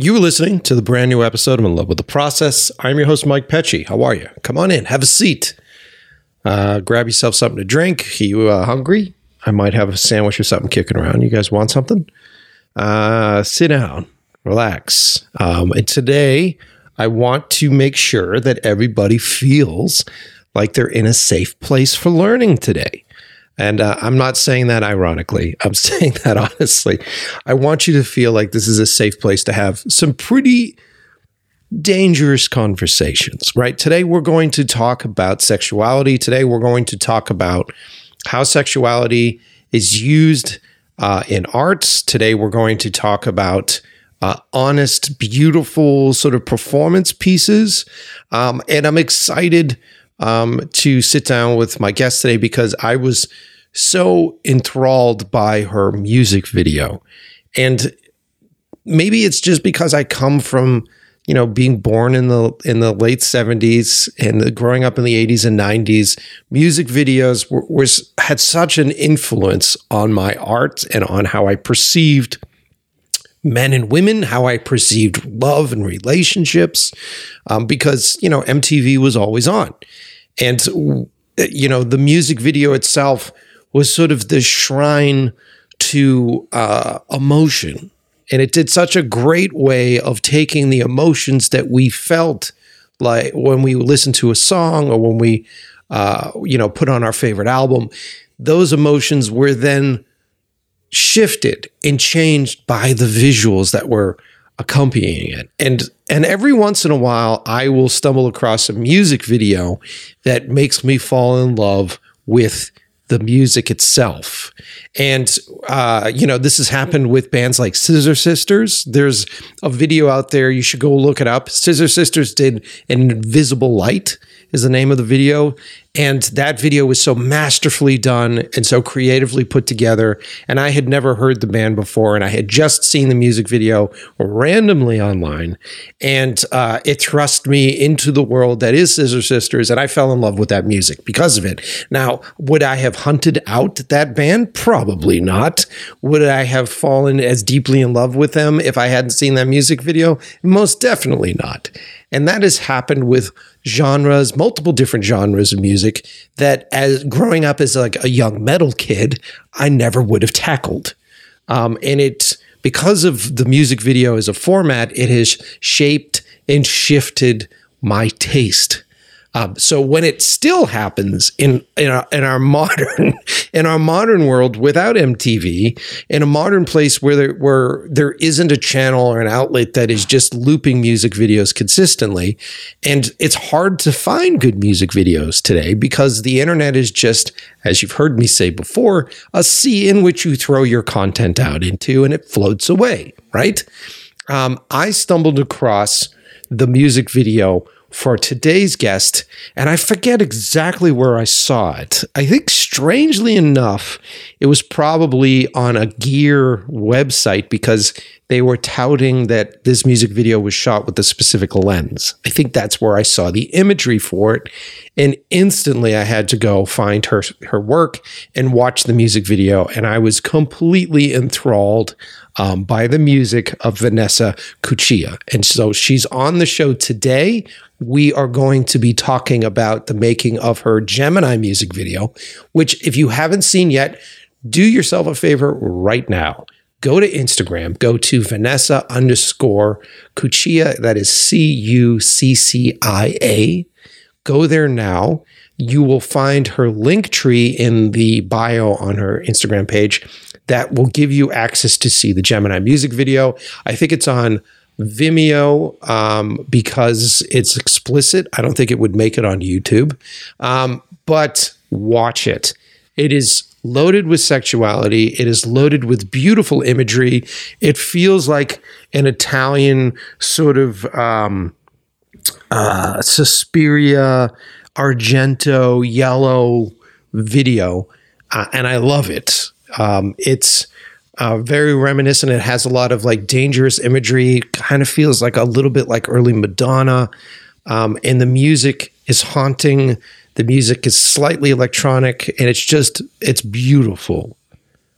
You are listening to the brand new episode of In Love with the Process. I'm your host, Mike Pecci. How are you? Come on in, have a seat. Uh, grab yourself something to drink. Are You uh, hungry? I might have a sandwich or something kicking around. You guys want something? Uh, sit down, relax. Um, and today, I want to make sure that everybody feels like they're in a safe place for learning today. And uh, I'm not saying that ironically. I'm saying that honestly. I want you to feel like this is a safe place to have some pretty dangerous conversations, right? Today, we're going to talk about sexuality. Today, we're going to talk about how sexuality is used uh, in arts. Today, we're going to talk about uh, honest, beautiful sort of performance pieces. Um, and I'm excited um, to sit down with my guest today because I was so enthralled by her music video. And maybe it's just because I come from, you know, being born in the in the late 70s and the, growing up in the 80s and 90s, music videos were, was had such an influence on my art and on how I perceived men and women, how I perceived love and relationships, um, because you know MTV was always on, and you know the music video itself was sort of the shrine to uh, emotion, and it did such a great way of taking the emotions that we felt like when we listened to a song or when we uh, you know put on our favorite album. Those emotions were then shifted and changed by the visuals that were accompanying it. And and every once in a while I will stumble across a music video that makes me fall in love with the music itself. And, uh, you know, this has happened with bands like Scissor Sisters. There's a video out there. You should go look it up. Scissor Sisters did an Invisible Light is the name of the video. And that video was so masterfully done and so creatively put together. And I had never heard the band before, and I had just seen the music video randomly online. And uh, it thrust me into the world that is Scissor Sisters, and I fell in love with that music because of it. Now, would I have hunted out that band? Probably not. Would I have fallen as deeply in love with them if I hadn't seen that music video? Most definitely not. And that has happened with genres, multiple different genres of music that as growing up as like a young metal kid, I never would have tackled. Um, and it because of the music video as a format, it has shaped and shifted my taste um, so when it still happens in in our, in our modern in our modern world without MTV, in a modern place where there where there isn't a channel or an outlet that is just looping music videos consistently, and it's hard to find good music videos today because the internet is just, as you've heard me say before, a sea in which you throw your content out into and it floats away. Right? Um, I stumbled across the music video for today's guest, and I forget exactly where I saw it. I think, strangely enough, it was probably on a gear website because they were touting that this music video was shot with a specific lens. I think that's where I saw the imagery for it. And instantly I had to go find her her work and watch the music video. And I was completely enthralled um, by the music of Vanessa Cuccia. And so she's on the show today. We are going to be talking about the making of her Gemini music video, which, if you haven't seen yet, do yourself a favor right now. Go to Instagram, go to Vanessa underscore Cuccia. That is C U C C I A. Go there now. You will find her link tree in the bio on her Instagram page that will give you access to see the Gemini music video. I think it's on Vimeo um, because it's explicit. I don't think it would make it on YouTube, um, but watch it. It is loaded with sexuality. It is loaded with beautiful imagery. It feels like an Italian sort of um, uh, Suspiria, Argento, yellow video, uh, and I love it. Um, it's uh, very reminiscent. It has a lot of like dangerous imagery. Kind of feels like a little bit like early Madonna. Um, and the music is haunting. The music is slightly electronic, and it's just it's beautiful.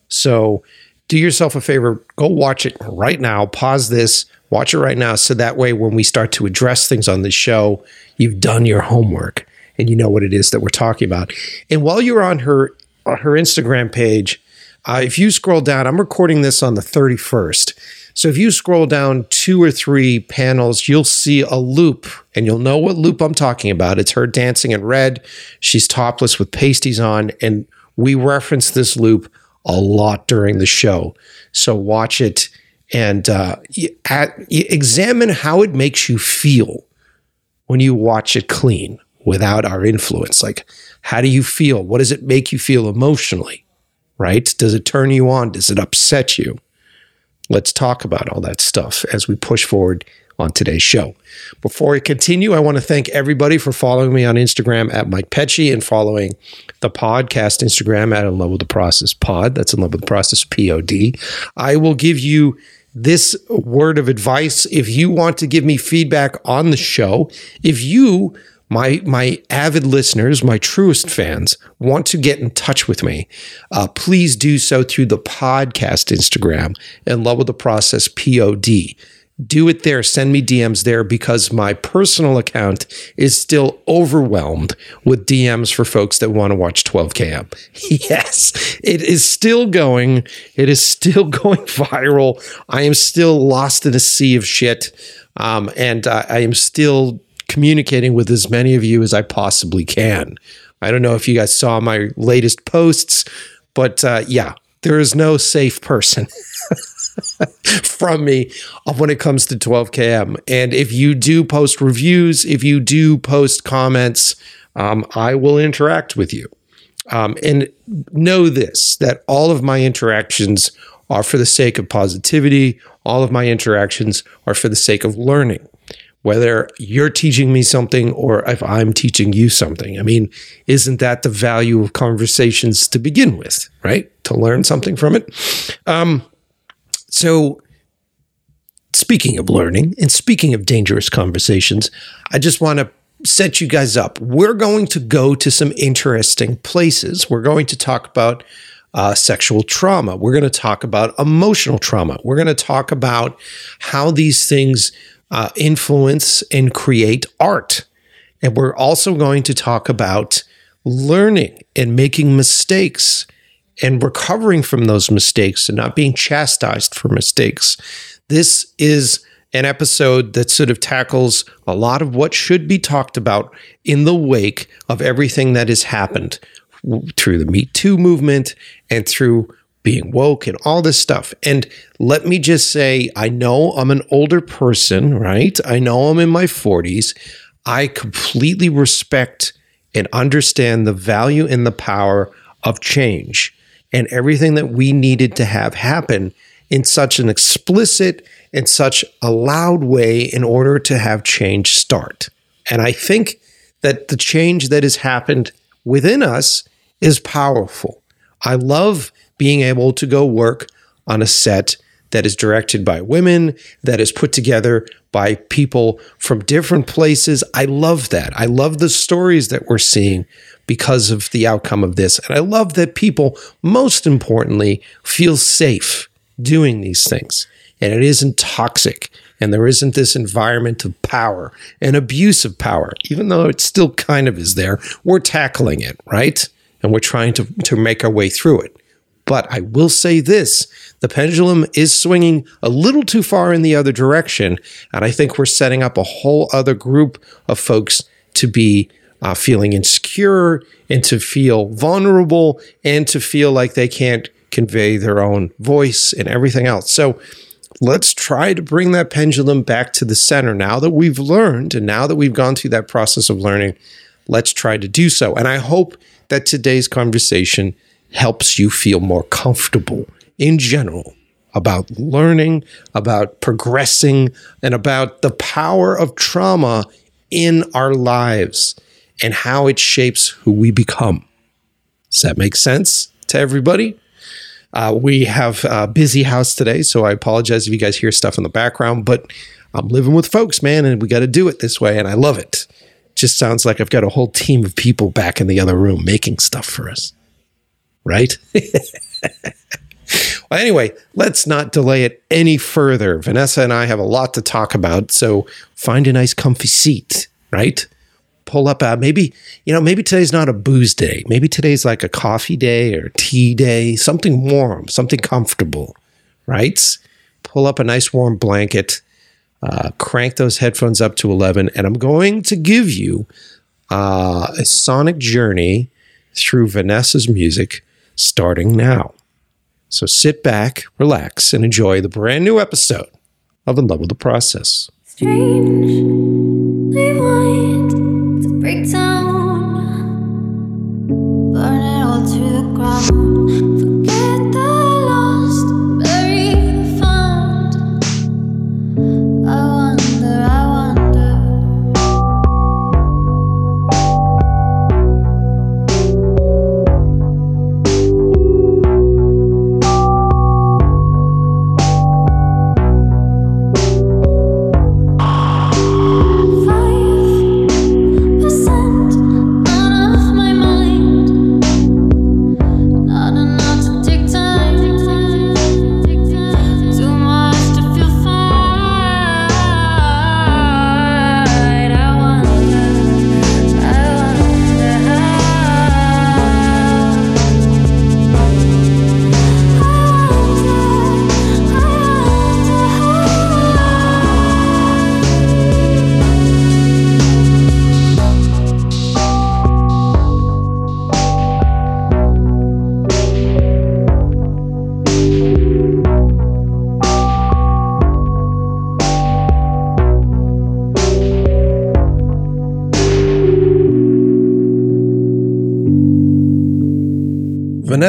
So, do yourself a favor. Go watch it right now. Pause this. Watch it right now. So that way, when we start to address things on the show, you've done your homework and you know what it is that we're talking about. And while you're on her, her Instagram page, uh, if you scroll down, I'm recording this on the 31st. So if you scroll down two or three panels, you'll see a loop and you'll know what loop I'm talking about. It's her dancing in red. She's topless with pasties on. And we reference this loop a lot during the show. So watch it and uh, at, examine how it makes you feel when you watch it clean without our influence. Like, how do you feel? What does it make you feel emotionally? Right? Does it turn you on? Does it upset you? Let's talk about all that stuff as we push forward on today's show. Before we continue, I want to thank everybody for following me on Instagram at Mike Pecci and following the podcast Instagram at In Love with the Process Pod. That's In Love with the Process Pod. I will give you this word of advice if you want to give me feedback on the show. If you my my avid listeners, my truest fans, want to get in touch with me, uh, please do so through the podcast Instagram and Love with the Process Pod. Do it there. Send me DMs there because my personal account is still overwhelmed with DMs for folks that want to watch 12KM. Yes, it is still going. It is still going viral. I am still lost in a sea of shit. Um, and uh, I am still communicating with as many of you as I possibly can. I don't know if you guys saw my latest posts, but uh, yeah, there is no safe person from me when it comes to 12KM. And if you do post reviews, if you do post comments, um, I will interact with you. Um, and know this that all of my interactions are for the sake of positivity, all of my interactions are for the sake of learning whether you're teaching me something or if I'm teaching you something. I mean, isn't that the value of conversations to begin with, right? To learn something from it. Um, so, speaking of learning and speaking of dangerous conversations, I just want to set you guys up. We're going to go to some interesting places. We're going to talk about uh, sexual trauma. We're going to talk about emotional trauma. We're going to talk about how these things uh, influence and create art. And we're also going to talk about learning and making mistakes and recovering from those mistakes and not being chastised for mistakes. This is an episode that sort of tackles a lot of what should be talked about in the wake of everything that has happened through the Me Too movement and through being woke and all this stuff. And let me just say, I know I'm an older person, right? I know I'm in my 40s. I completely respect and understand the value and the power of change and everything that we needed to have happen in such an explicit and such a loud way in order to have change start. And I think that the change that has happened within us is powerful. I love being able to go work on a set that is directed by women, that is put together by people from different places. I love that. I love the stories that we're seeing because of the outcome of this. And I love that people, most importantly, feel safe doing these things. And it isn't toxic. And there isn't this environment of power and abuse of power, even though it still kind of is there. We're tackling it, right? And we're trying to, to make our way through it. But I will say this the pendulum is swinging a little too far in the other direction. And I think we're setting up a whole other group of folks to be uh, feeling insecure and to feel vulnerable and to feel like they can't convey their own voice and everything else. So let's try to bring that pendulum back to the center now that we've learned and now that we've gone through that process of learning. Let's try to do so. And I hope that today's conversation helps you feel more comfortable in general about learning, about progressing, and about the power of trauma in our lives and how it shapes who we become. Does that make sense to everybody? Uh, we have a busy house today, so I apologize if you guys hear stuff in the background, but I'm living with folks, man, and we got to do it this way, and I love it. Just sounds like I've got a whole team of people back in the other room making stuff for us right? Well, anyway, let's not delay it any further. Vanessa and I have a lot to talk about, so find a nice, comfy seat, right? Pull up out. Maybe, you know, maybe today's not a booze day. Maybe today's like a coffee day or tea day, something warm, something comfortable, right? Pull up a nice warm blanket, uh, crank those headphones up to 11, and I'm going to give you uh, a sonic journey through Vanessa's music starting now. So sit back, relax, and enjoy the brand new episode of In Love with the Process. Strange, rewind to break down, burn it all to the ground.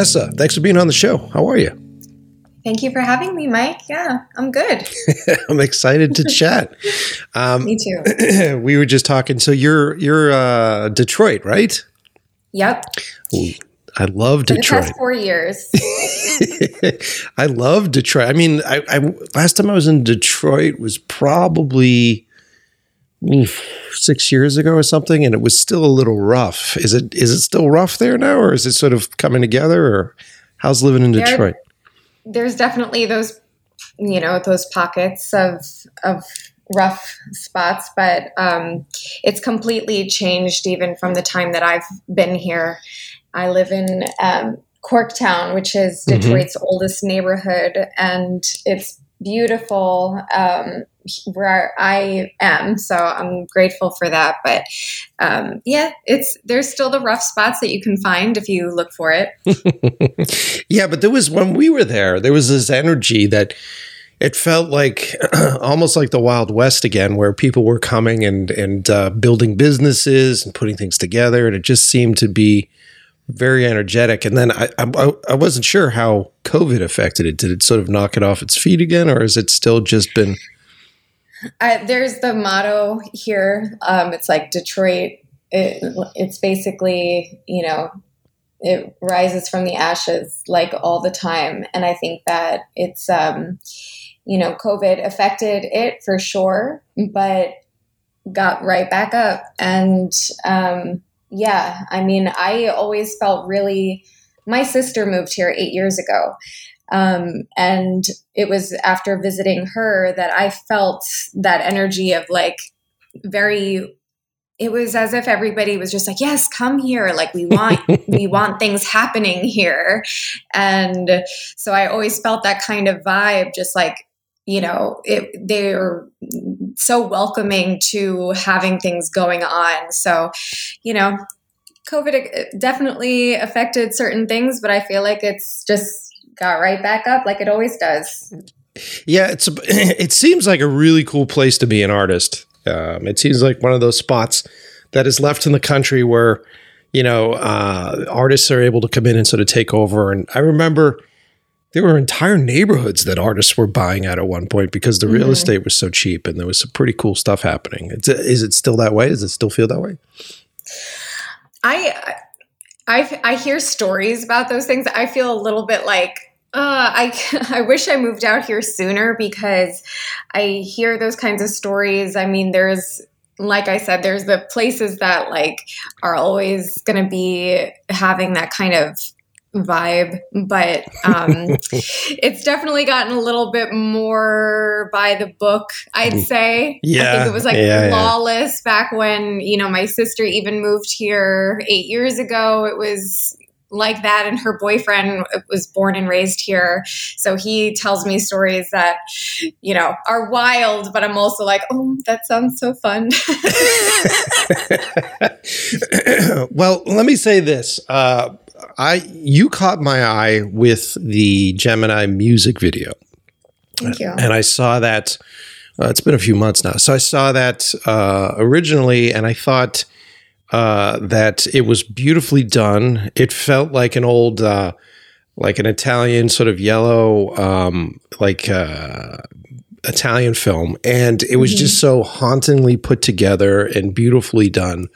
Vanessa, thanks for being on the show. How are you? Thank you for having me, Mike. Yeah, I'm good. I'm excited to chat. Um, Me too. we were just talking. So you're you're uh, Detroit, right? Yep. I love For the Detroit. four years. I love Detroit. I mean, I, I last time I was in Detroit was probably six years ago or something, and it was still a little rough. Is it is it still rough there now, or is it sort of coming together? Or how's living in There- Detroit? There's definitely those, you know, those pockets of of rough spots, but um, it's completely changed even from the time that I've been here. I live in um, Corktown, which is Mhm. Detroit's oldest neighborhood, and it's beautiful um, where I am. So I'm grateful for that. But um, yeah, it's there's still the rough spots that you can find if you look for it. yeah, but there was when we were there, there was this energy that it felt like almost like the Wild West again, where people were coming and and uh, building businesses and putting things together, and it just seemed to be very energetic. And then I, I I wasn't sure how COVID affected it. Did it sort of knock it off its feet again, or has it still just been? I, there's the motto here. Um, it's like Detroit. It, it's basically, you know, it rises from the ashes like all the time. And I think that it's, um, you know, COVID affected it for sure, but got right back up. And um, yeah, I mean, I always felt really. My sister moved here eight years ago. Um, and it was after visiting her that I felt that energy of like very it was as if everybody was just like yes come here. Like we want we want things happening here. And so i always felt that kind of vibe just like you know it they're so welcoming to having things going on. So you know covid definitely affected certain things but i feel like it's just got right back up like it always does Yeah, it's a, it seems like a really cool place to be an artist. Um, it seems like one of those spots that is left in the country where you know uh, artists are able to come in and sort of take over. And I remember there were entire neighborhoods that artists were buying at at one point because the real Mhm. estate was so cheap and there was some pretty cool stuff happening. It's, is it still that way? Does it still feel that way? I, I, I hear stories about those things. I feel a little bit like, uh, I, I wish I moved out here sooner because I hear those kinds of stories. I mean, there's, like I said, there's the places that like are always going to be having that kind of vibe, but um, it's definitely gotten a little bit more by the book, I'd say. I Yeah, think it was like yeah, yeah. lawless back when, you know, my sister even moved here eight years ago. It was like that, and her boyfriend was born and raised here. So he tells me stories that, you know, are wild, but I'm also like, oh, that sounds so fun. well, let me say this. Uh, I you caught my eye with the Gemini music video, Thank you. and I saw that. Uh, it's been a few months now, so I saw that uh, originally, and I thought uh, that it was beautifully done. It felt like an old, uh, like an Italian sort of yellow, um, like uh, Italian film, and it was just so hauntingly put together and beautifully done.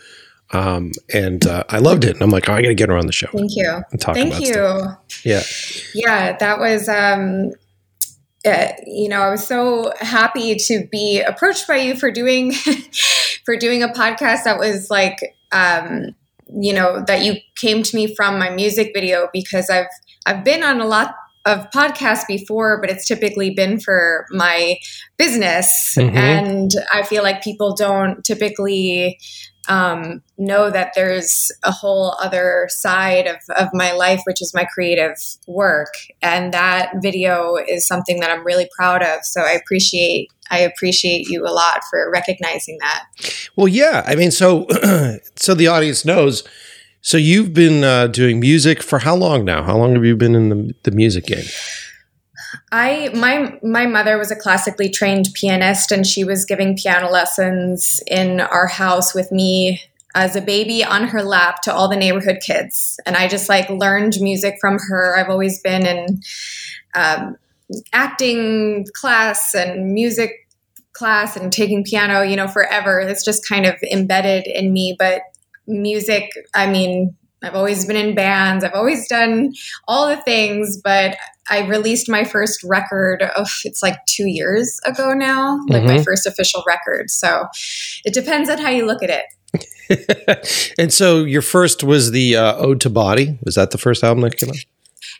Um, and uh, I loved it. And I'm like, oh, I got to get her on the show Thank you. Thank about you. stuff. Yeah. Yeah, that was, um, uh, you know, I was so happy to be approached by you for doing, for doing a podcast that was like, um, you know, that you came to me from my music video because I've, I've been on a lot of podcasts before, but it's typically been for my business. Mhm. And I feel like people don't typically um, know that there's a whole other side of, of my life, which is my creative work. And that video is something that I'm really proud of. So I appreciate I appreciate you a lot for recognizing that. Well, yeah. I mean, so so the audience knows. So you've been uh, doing music for how long now? How long have you been in the, the music game? I my my mother was a classically trained pianist and she was giving piano lessons in our house with me as a baby on her lap to all the neighborhood kids and I just like learned music from her. I've always been in um, acting class and music class and taking piano, you know, forever. It's just kind of embedded in me. But music, I mean, I've always been in bands. I've always done all the things, but I released my first record. Oh, it's like two years ago now, like my first official record. So it depends on how you look at it. and so your first was the uh, Ode to Body. Was that the first album that came out?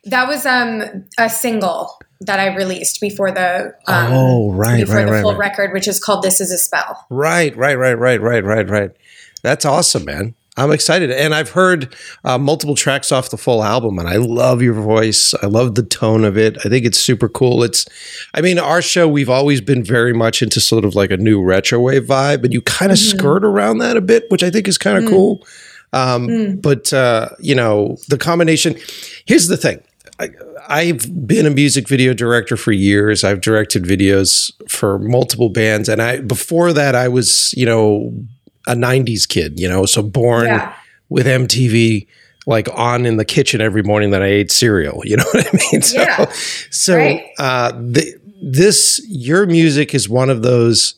That was um, a single that I released before the um, Oh, right, before right, the right, full right. record, which is called "This Is a Spell." Right, right, right, right, right, right, right. That's awesome, man. I'm excited, and I've heard uh, multiple tracks off the full album, and I love your voice. I love the tone of it. I think it's super cool. It's, I mean, our show we've always been very much into sort of like a new retro wave vibe, and you kind of skirt around that a bit, which I think is kind of cool. Um, But uh, you know, the combination. Here's the thing. I, I've been a music video director for years. I've directed videos for multiple bands, and I before that I was, you know, a '90s kid. You know, so born Yeah. with MTV like on in the kitchen every morning that I ate cereal. You know what I mean? So, Yeah. so Right. uh, the, this your music is one of those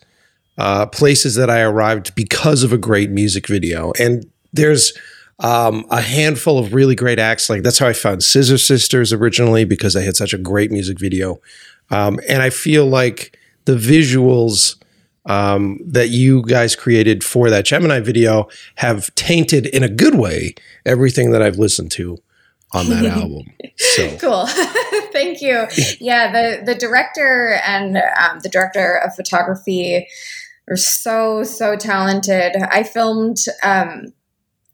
uh, places that I arrived because of a great music video, and there's um, a handful of really great acts. Like that's how I found Scissor Sisters originally because they had such a great music video, um, and I feel like the visuals um, that you guys created for that Gemini video have tainted in a good way everything that I've listened to on that album. So Cool. Thank you. Yeah, the the director and um, the director of photography are so so talented. I filmed um,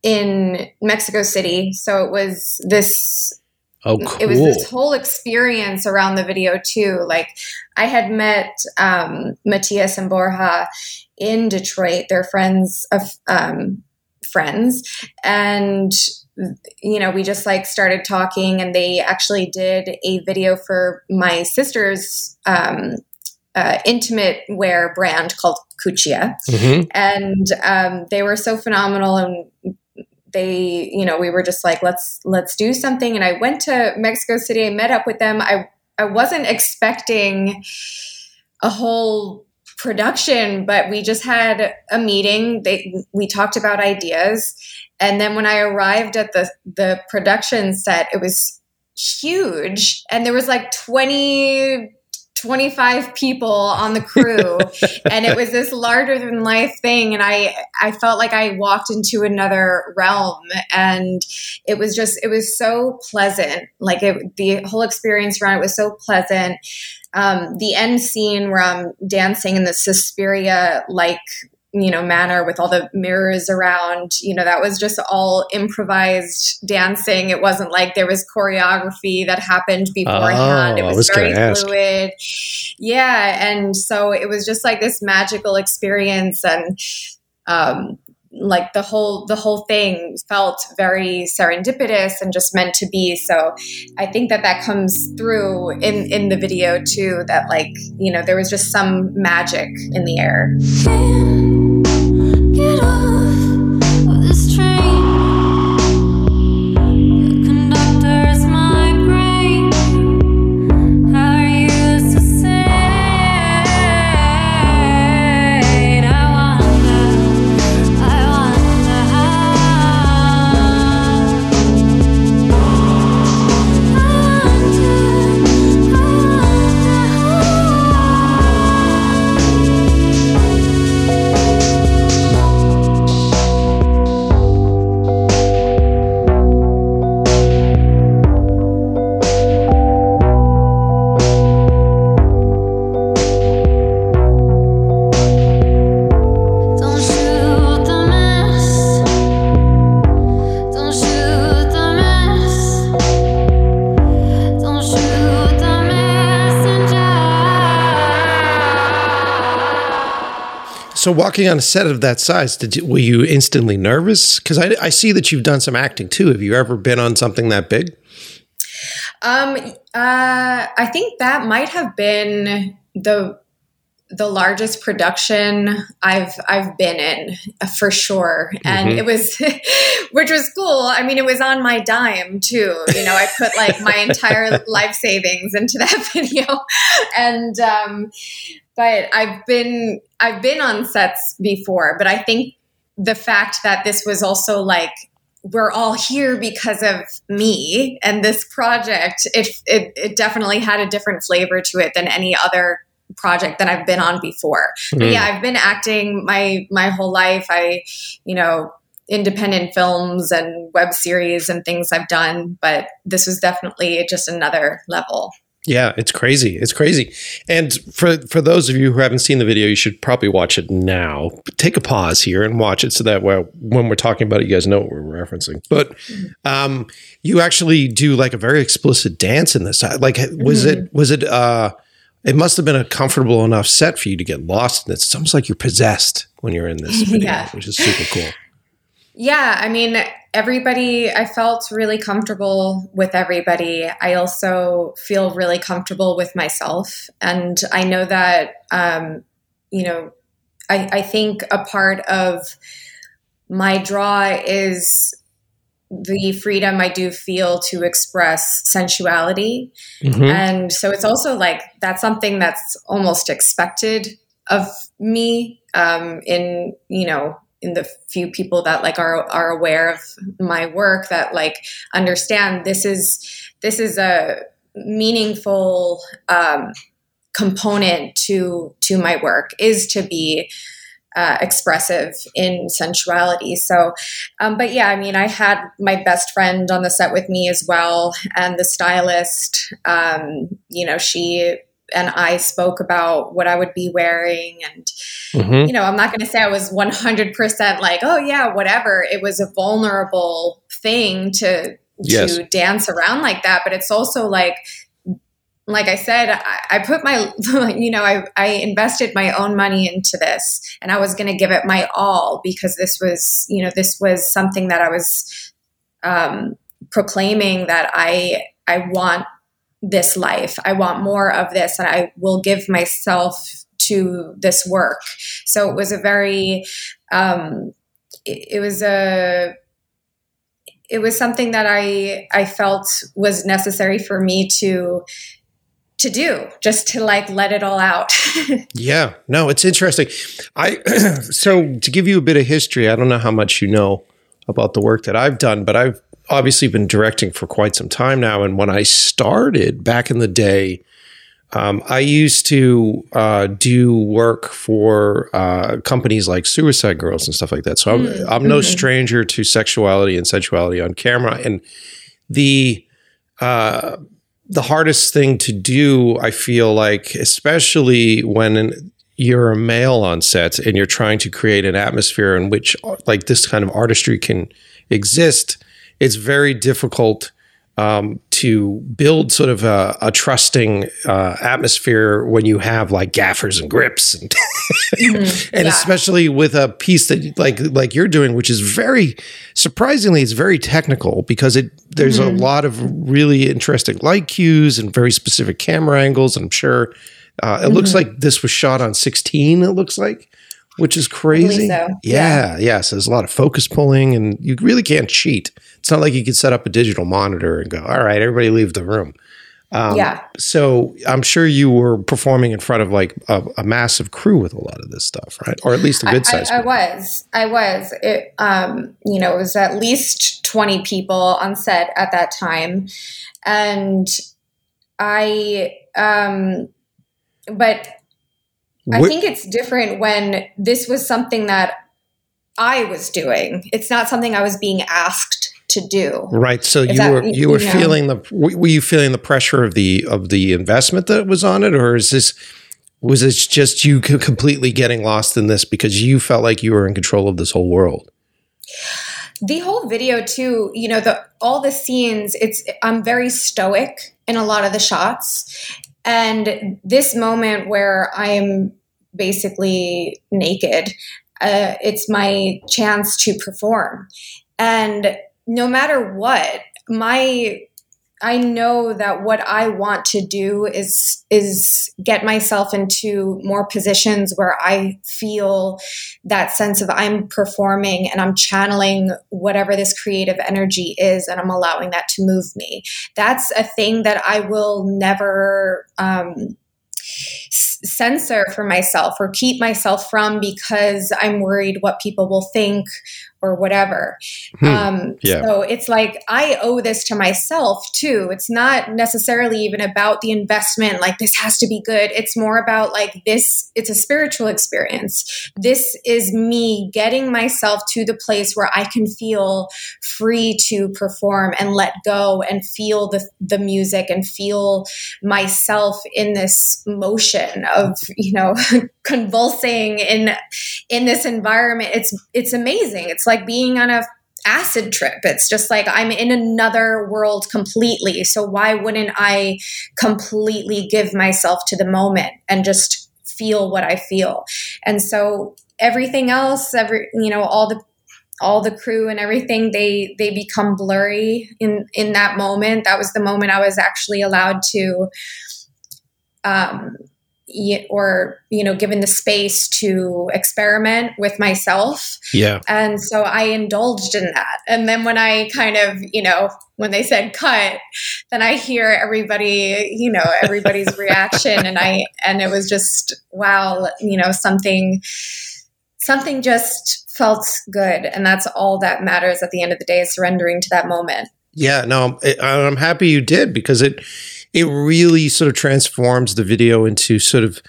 in Mexico City, so it was this oh cool. it was this whole experience around the video too. Like I had met um, Matias and Borja in Detroit. They're friends of um, friends, and you know we just like started talking, and they actually did a video for my sister's. Um, uh, intimate wear brand called Cuccia Mhm. and um, they were so phenomenal and they you know we were just like let's let's do something. And i went to mexico city i met up with them. I i wasn't expecting a whole production but we just had a meeting. They we talked about ideas. And then when i arrived at the the production set it was huge. And there was like 20 25 people on the crew and it was this larger than life thing and i i felt like i walked into another realm and it was just it was so pleasant like it, the whole experience around it was so pleasant. Um, the end scene where i'm dancing in the suspiria like you know manner with all the mirrors around. You know that was just all improvised dancing. It wasn't like there was choreography that happened beforehand. It Oh, I was, was very gonna ask. fluid. Yeah and so it was just like this magical experience and um like the whole the whole thing felt very serendipitous and just meant to be. So i think that that comes through in in the video too that like you know there was just some magic in the air Get off walking on a set of that size, did you, were you instantly nervous? Because I, I see that you've done some acting too. Have you ever been on something that big? Um, uh, I think that might have been the the largest production I've I've been in uh, for sure, and Mhm. it was, which was cool. I mean, it was on my dime too. You know, I put like my entire life savings into that video, and um, but I've been I've been on sets before, but I think the fact that this was also like we're all here because of me and this project it, it it definitely had a different flavor to it than any other project that I've been on before. Mm. yeah, I've been acting my my whole life. I, you know, independent films and web series and things I've done, but this was definitely just another level. Yeah, it's crazy. It's crazy. And for for those of you who haven't seen the video, you should probably watch it now. Take a pause here and watch it so that when we're talking about it, you guys know what we're referencing. But um, you actually do like a very explicit dance in this. Like, was it was it? uh It must have been a comfortable enough set for you to get lost in this. It's almost like you're possessed when you're in this video, Yeah. which is super cool. Yeah, I mean, everybody, I felt really comfortable with everybody. I also feel really comfortable with myself. And I know that, um, you know, I, I think a part of my draw is the freedom I do feel to express sensuality. Mhm. And so it's also like that's something that's almost expected of me um, in, you know, in the few people that like are are aware of my work that like understand this is this is a meaningful um, component to to my work is to be uh, expressive in sensuality. So, um, but yeah, I mean, I had my best friend on the set with me as well, and the stylist. Um, you know, she and I spoke about what I would be wearing, and Mhm. you know, I'm not going to say I was 100% like, oh yeah, whatever. It was a vulnerable thing to Yes. to dance around like that, but it's also like like I said, I, I put my, you know, I, I invested my own money into this and I was going to give it my all because this was, you know, this was something that I was um, proclaiming that I, I want this life. I want more of this and I will give myself to this work. So it was a very, um, it, it was a, it was something that I, I felt was necessary for me to, to do just to like let it all out. Yeah, no, it's interesting. I so to give you a bit of history, I don't know how much you know about the work that I've done, but I've obviously been directing for quite some time now. And when I started back in the day, Um, I used to uh, do work for uh, companies like Suicide Girls and stuff like that. So I'm, I'm no stranger to sexuality and sensuality on camera. And the uh, the hardest thing to do, I feel like, especially when you're a male on set and you're trying to create an atmosphere in which like this kind of artistry can exist, it's very difficult um, to build sort of a, a trusting uh, atmosphere when you have like gaffers and grips and and Yeah. especially with a piece that like like you're doing which is very surprisingly it's very technical because it there's a lot of really interesting light cues and very specific camera angles i'm sure uh, it looks like this was shot on 16 it looks like which is crazy. so. yeah yeah so there's a lot of focus pulling and you really can't cheat it's not like you could set up a digital monitor and go all right everybody leave the room Um, yeah. so I'm sure you were performing in front of like a, a massive crew with a lot of this stuff, right? Or at least a good I, size. I was. I was. It, um, you know, it was at least 20 people on set at that time. And I, um, but I Wh- think it's different when this was something that I was doing. It's not something I was being asked to do. right. So you that- were you you were know. feeling the were were you feeling the pressure of the of the investment that was on it, or is this was it just you completely getting lost in this because you felt like you were in control of this whole world? the whole video too you know the all the scenes it's i'm very stoic in a lot of the shots and this moment where i'm basically naked uh, it's my chance to perform and no matter what my i know that what i want to do is is get myself into more positions where i feel that sense of I'm performing and I'm channeling whatever this creative energy is and I'm allowing that to move me. That's a thing that I will never um, censor for myself or keep myself from because I'm worried what people will think or whatever. Hmm. Um, Yeah. So it's like I owe this to myself too. It's not necessarily even about the investment, like this has to be good. It's more about like this, it's a spiritual experience. This is me getting myself to the place where I can feel free to perform and let go and feel the, the music and feel myself in this motion of, you know, convulsing in in this environment it's it's amazing it's like being on a acid trip. It's just like i'm in another world completely. So why wouldn't i completely give myself to the moment and just feel what i feel? And so everything else every you know all the all the crew and everything they they become blurry in in that moment. That was the moment i was actually allowed to um or you know given the space to experiment with myself. Yeah. and so i indulged in that. And then when i kind of you know when they said cut then i hear everybody you know everybody's reaction. And i and it was just wow you know something something just felt good. And that's all that matters at the end of the day is surrendering to that moment. Yeah, no, I'm happy you did because it it really sort of transforms the video into sort of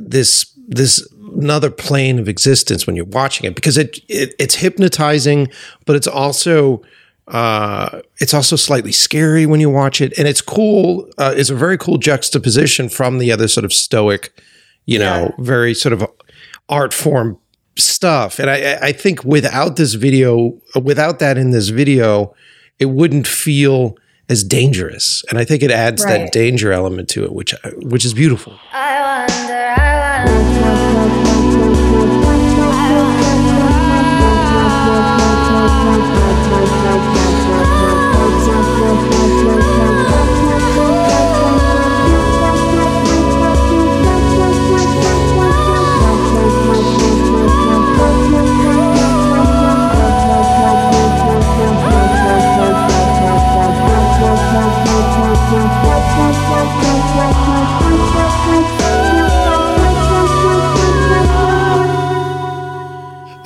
this this another plane of existence when you're watching it because it, it it's hypnotizing, but it's also uh, it's also slightly scary when you watch it, and it's cool. Uh, it's a very cool juxtaposition from the other sort of stoic, you know, very sort of art form stuff. And I, I think without this video, without that in this video, it wouldn't feel as dangerous. And I think it adds that danger element to it, which which is beautiful. I wonder, I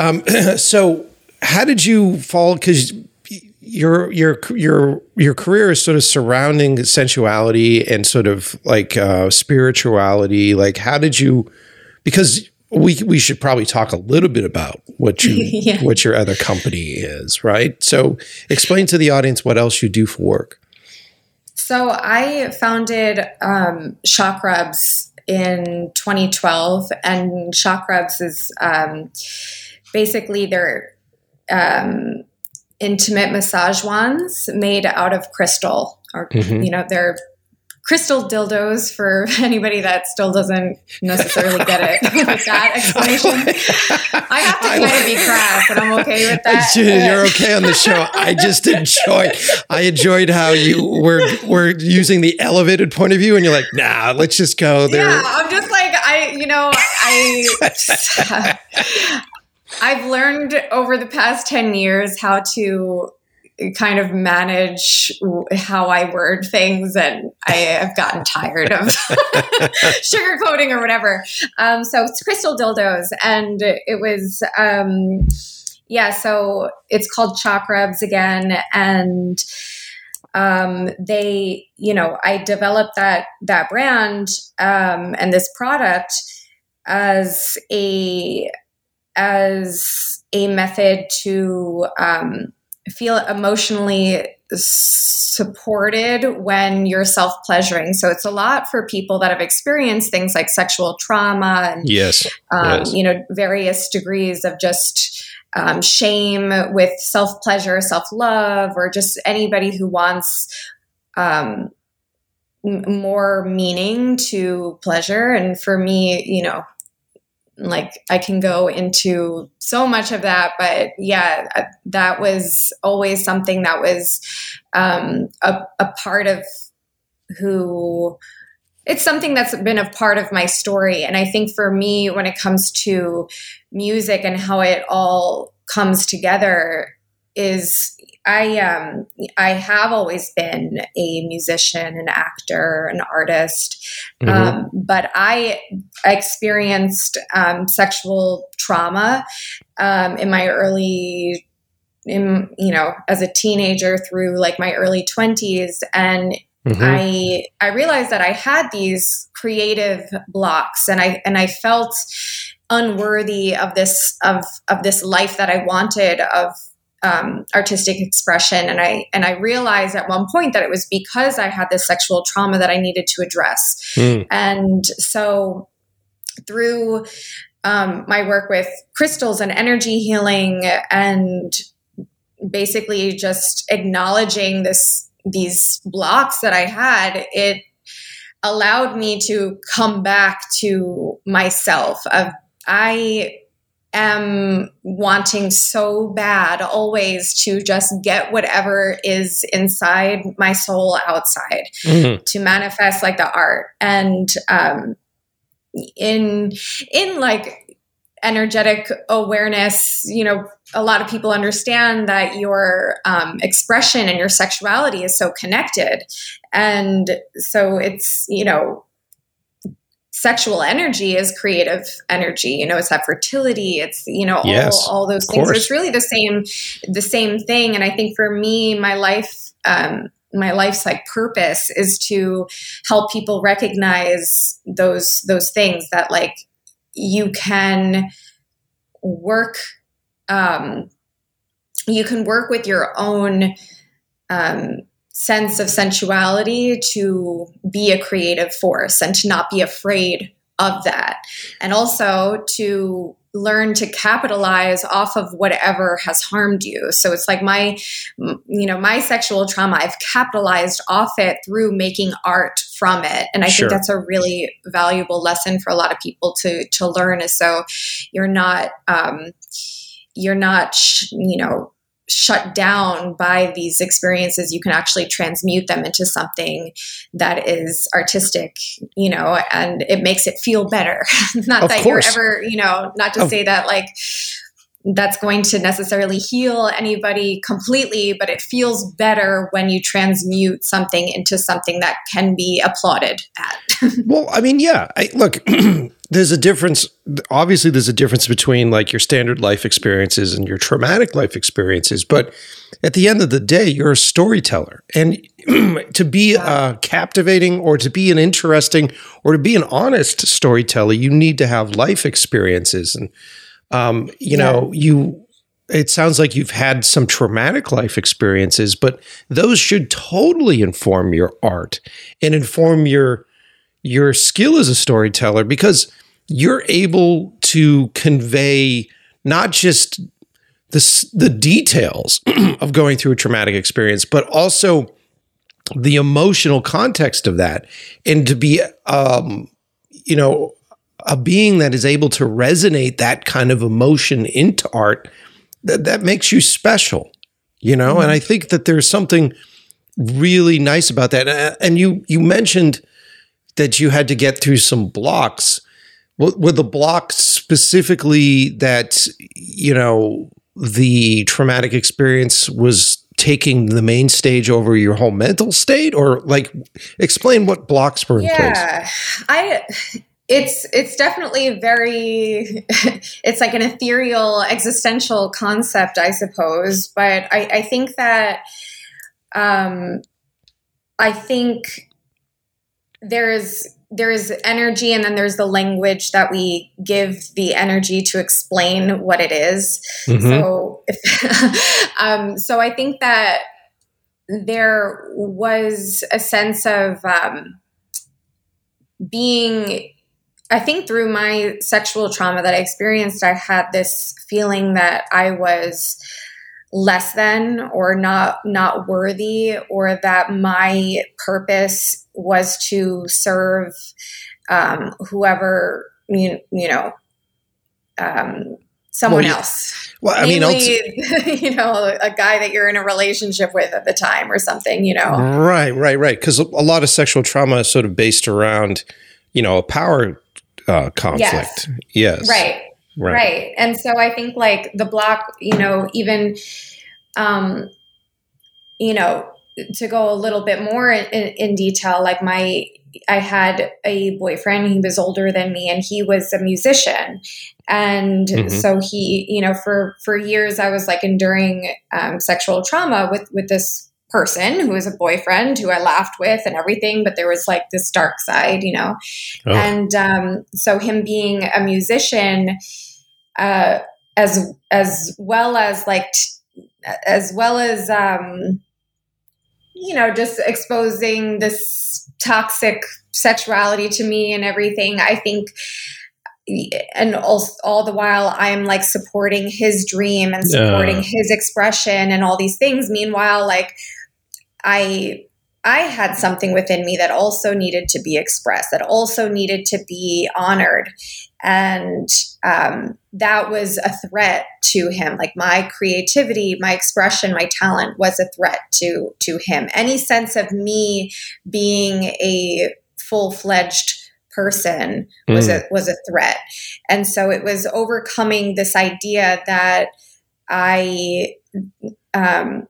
Um, so how did you fall? Because your your your your career is sort of surrounding sensuality and sort of like uh, spirituality. Like, how did you? Because we we should probably talk a little bit about what you Yeah. what your other company is, right? So, explain to the audience what else you do for work. So I founded um, Chakrubs in 2012, and Chakrubs is um, basically they're um, intimate massage wands made out of crystal, or Mhm. you know they're crystal dildos for anybody that still doesn't necessarily get it with that explanation. I have to kind of be crass, but I'm okay with that. You're okay on the show. I just enjoyed. I enjoyed how you were were using the elevated point of view, and you're like, nah, let's just go there. Yeah, I'm just like I, you know, I I've learned over the past 10 years how to kind of manage how I word things and I have gotten tired of sugarcoating or whatever. Um, so it's crystal dildos and it was um, yeah, so it's called Chakrubs again and um, they, you know, I developed that that brand um, and this product as a as a method to um, feel emotionally supported when you're self pleasuring. So it's a lot for people that have experienced things like sexual trauma and Yes. um, Yes. you know various degrees of just um, shame with self pleasure, self love, or just anybody who wants um, m- more meaning to pleasure. And for me, you know, like I can go into so much of that, but yeah, uh, that was always something that was um, a, a part of who it's something that's been a part of my story. And I think for me, when it comes to music and how it all comes together, is I um I have always been a musician, an actor, an artist, Mhm. um, but I experienced um, sexual trauma um, in my early in you know as a teenager through like my early 20s and Mhm. I I realized that I had these creative blocks and I and I felt unworthy of this of of this life that I wanted of um, artistic expression and I and I realized at one point that it was because I had this sexual trauma that I needed to address Mm. and so through um, my work with crystals and energy healing and basically just acknowledging this these blocks that I had, it allowed me to come back to myself of I am wanting so bad always to just get whatever is inside my soul outside Mhm. to manifest like the art and um in in like energetic awareness you know a lot of people understand that your um, expression and your sexuality is so connected and so it's you know sexual energy is creative energy you know it's that fertility it's you know Yes, all, all those things course. it's really the same the same thing and i think for me my life um, my life's like purpose is to help people recognize those those things that like you can work um, you can work with your own um, sense of sensuality to be a creative force and to not be afraid of that. And also to learn to capitalize off of whatever has harmed you. So it's like my you know my sexual trauma i've capitalized off it through making art from it. And i Sure. think that's a really valuable lesson for a lot of people to to learn is so you're not um you're not you know shut down by these experiences you can actually transmute them into something that is artistic you know and it makes it feel better not Of that course. you're ever you know not to say that like that's going to necessarily heal anybody completely but it feels better when you transmute something into something that can be applauded at Well, I mean, yeah. I, look, there's a difference. Obviously, there's a difference between like your standard life experiences and your traumatic life experiences. But at the end of the day, you're a storyteller, and to be uh, captivating or to be an interesting or to be an honest storyteller, you need to have life experiences. And um, you know, you. It sounds like you've had some traumatic life experiences, but those should totally inform your art and inform your your skill as a storyteller because you're able to convey not just the, the details of going through a traumatic experience, but also the emotional context of that. And to be, um, you know, a being that is able to resonate that kind of emotion into art, that, that makes you special, you know? And I think that there's something really nice about that. And- And you, you mentioned, that you had to get through some blocks. Were were the blocks specifically that, you know, the traumatic experience was taking the main stage over your whole mental state? Or like, explain what blocks were in place. yeah i it's it's definitely very it's like an ethereal existential concept i suppose but i i think that um i think there's there's energy and then there's the language that we give the energy to explain what it is Mhm. so if, um so i think that there was a sense of um being i think through my sexual trauma that i experienced i had this feeling that i was less than or not not worthy or that my purpose was to serve um, whoever you, you know um, someone Well, else Well, I mean, you know a guy that you're in a relationship with at the time or something you know right, right, right. Because a lot of sexual trauma is sort of based around, you know, a power uh, conflict. Yes. right Right. right and so i think like the block you know even um you know to go a little bit more in, in detail like my i had a boyfriend he was older than me and he was a musician and Mhm. so he you know for for years i was like enduring um, sexual trauma with with this person who was a boyfriend who i laughed with and everything but there was like this dark side you know Oh. and um, so him being a musician uh, as as well as like t- as well as um, you know just exposing this toxic sexuality to me and everything i think and all, all the while i'm like supporting his dream and supporting Yeah. his expression and all these things meanwhile like i i had something within me that also needed to be expressed that also needed to be honored and um, that was a threat to him. Like my creativity my expression my talent was a threat to to him. Any sense of me being a full-fledged person was Mm. a was a threat. And so it was overcoming this idea that i um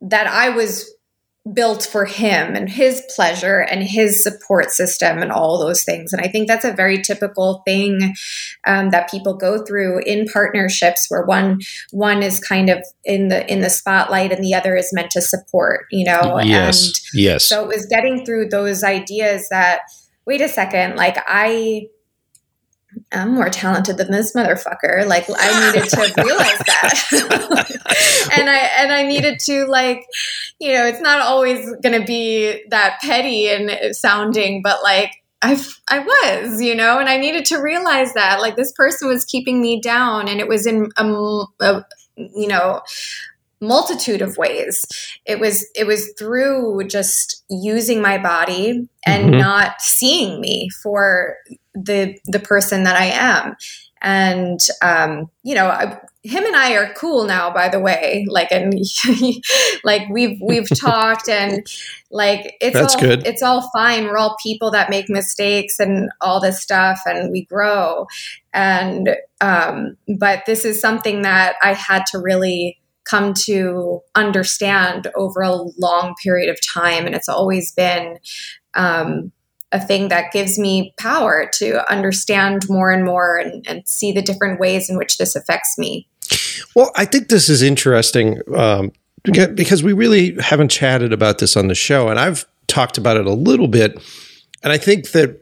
that i was built for him and his pleasure and his support system and all those things and i think that's a very typical thing um, that people go through in partnerships where one one is kind of in the in the spotlight and the other is meant to support you know Yes. and yes. so it was getting through those ideas that, wait a second, like I am more talented than this motherfucker. Like I needed to realize that. and I and I needed to like, you know, it's not always gonna be that petty and sounding, but like I I was, you know, and I needed to realize that like this person was keeping me down and it was in a, a you know multitude of ways it was it was through just using my body and Mhm. not seeing me for the the person that i am. And um you know I, him and i are cool now by the way. Like and like we've we've talked and like it's That's all good. it's all fine. We're all people that make mistakes and all this stuff and we grow. And um but this is something that i had to really come to understand over a long period of time. And it's always been um a thing that gives me power to understand more and more and, and see the different ways in which this affects me. Well, I think this is interesting um, because we really haven't chatted about this on the show, and I've talked about it a little bit. And I think that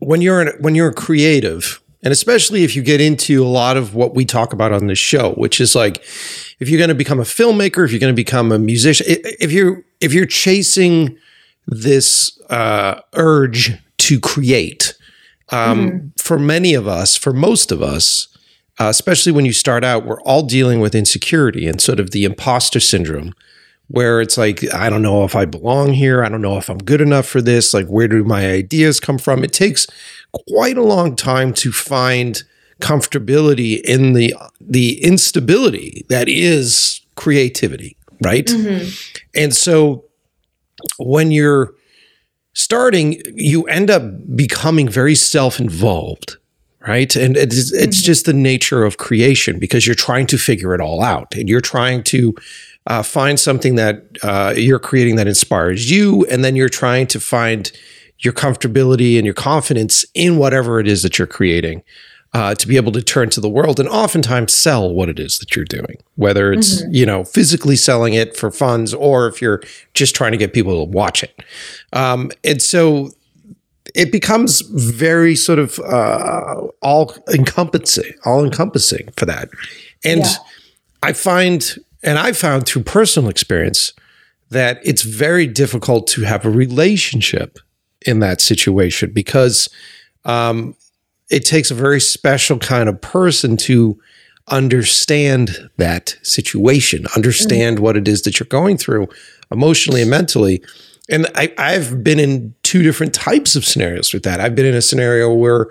when you're an, when you're creative, and especially if you get into a lot of what we talk about on this show, which is like if you're going to become a filmmaker, if you're going to become a musician, if you're if you're chasing this uh, urge to create, um, for many of us, for most of us, uh, especially when you start out, we're all dealing with insecurity and sort of the imposter syndrome, where it's like, I don't know if I belong here. I don't know if I'm good enough for this. Like, where do my ideas come from? It takes quite a long time to find comfortability in the the instability that is creativity, right? And so when you're starting, you end up becoming very self-involved, right? And it's, it's just the nature of creation because you're trying to figure it all out and you're trying to uh, find something that uh, you're creating that inspires you, and then you're trying to find your comfortability and your confidence in whatever it is that you're creating. Uh, to be able to turn to the world and oftentimes sell what it is that you're doing, whether it's you know physically selling it for funds or if you're just trying to get people to watch it. Um, and so it becomes very sort of uh, all encompassing, all encompassing for that. And Yeah. I find, and I found through personal experience, that it's very difficult to have a relationship in that situation because um, it takes a very special kind of person to understand that situation, understand what it is that you're going through emotionally and mentally. And I, I've been in two different types of scenarios with that. I've been in a scenario where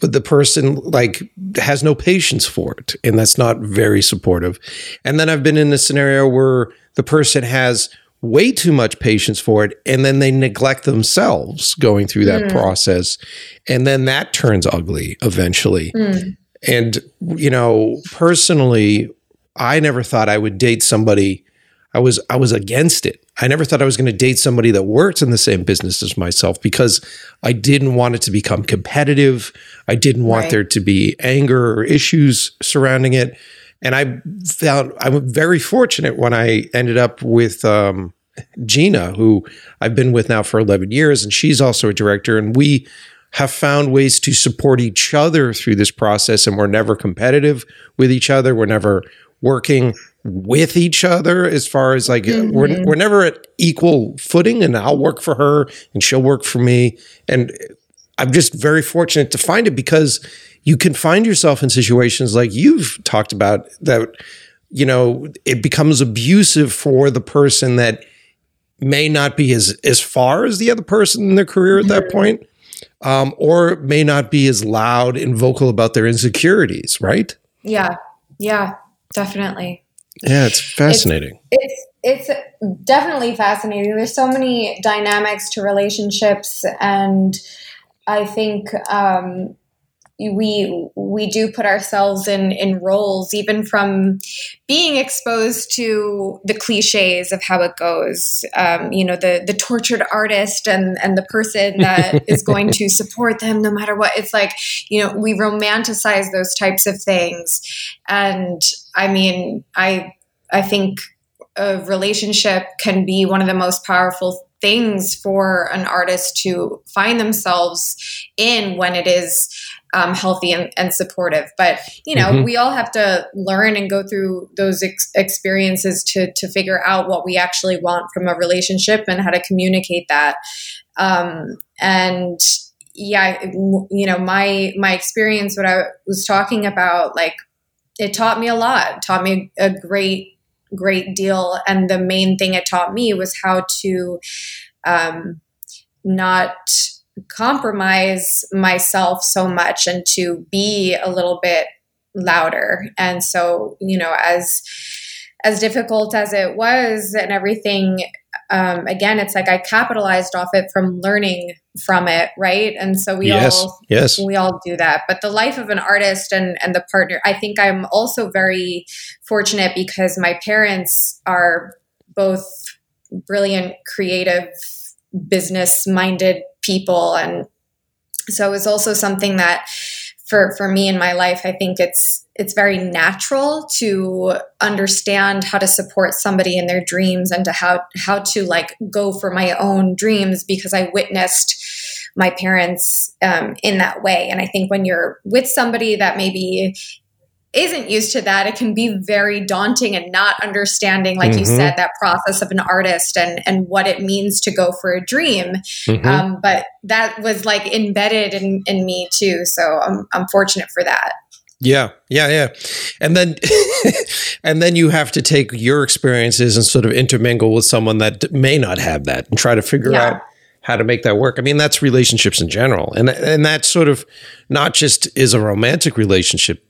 the person like has no patience for it, and that's not very supportive. And then I've been in a scenario where the person has way too much patience for it, and then they neglect themselves going through that mm. process, and then that turns ugly eventually. Mm. And, you know, personally, I never thought I would date somebody. I was I was against it. I never thought I was going to date somebody that worked in the same business as myself because I didn't want it to become competitive. I didn't want Right. there to be anger or issues surrounding it. And I found I'm very fortunate when I ended up with um, Gina, who I've been with now for 11 years, and she's also a director. And we have found ways to support each other through this process. And we're never competitive with each other. We're never working with each other as far as like we're, we're never at equal footing and I'll work for her and she'll work for me. And I'm just very fortunate to find it because you can find yourself in situations like you've talked about that, you know, it becomes abusive for the person that may not be as as far as the other person in their career at that point, um, or may not be as loud and vocal about their insecurities, right? Yeah. Yeah. Definitely. Yeah, it's fascinating. It's it's definitely fascinating. There's so many dynamics to relationships, and I think um, we we do put ourselves in in roles, even from being exposed to the cliches of how it goes. Um, you know, the the tortured artist and and the person that is going to support them no matter what. It's like you know we romanticize those types of things, and I mean, I I think a relationship can be one of the most powerful things for an artist to find themselves in when it is um, healthy and, and supportive. But you know, Mhm. we all have to learn and go through those ex- experiences to to figure out what we actually want from a relationship and how to communicate that. Um, and yeah, you know, my my experience, what I was talking about, like it taught me a lot. It taught me a great great deal and the main thing it taught me was how to um, not compromise myself so much and to be a little bit louder. And so you know as as difficult as it was and everything um, again it's like i capitalized off it from learning from it right? And so we yes, all yes. we all do that. But the life of an artist and and the partner i think i'm also very fortunate because my parents are both brilliant creative business minded people. And so it's also something that for for me in my life i think it's it's very natural to understand how to support somebody in their dreams and to how how to like go for my own dreams because i witnessed my parents um, in that way. And i think when you're with somebody that maybe isn't used to that, it can be very daunting and not understanding, like you Mhm. said, that process of an artist and and what it means to go for a dream. Mhm. Um, but that was like embedded in, in me too. So I'm I'm fortunate for that. Yeah, yeah, yeah. And then and then you have to take your experiences and sort of intermingle with someone that may not have that and try to figure Yeah. out how to make that work. I mean, that's relationships in general. And and that sort of not just is a romantic relationship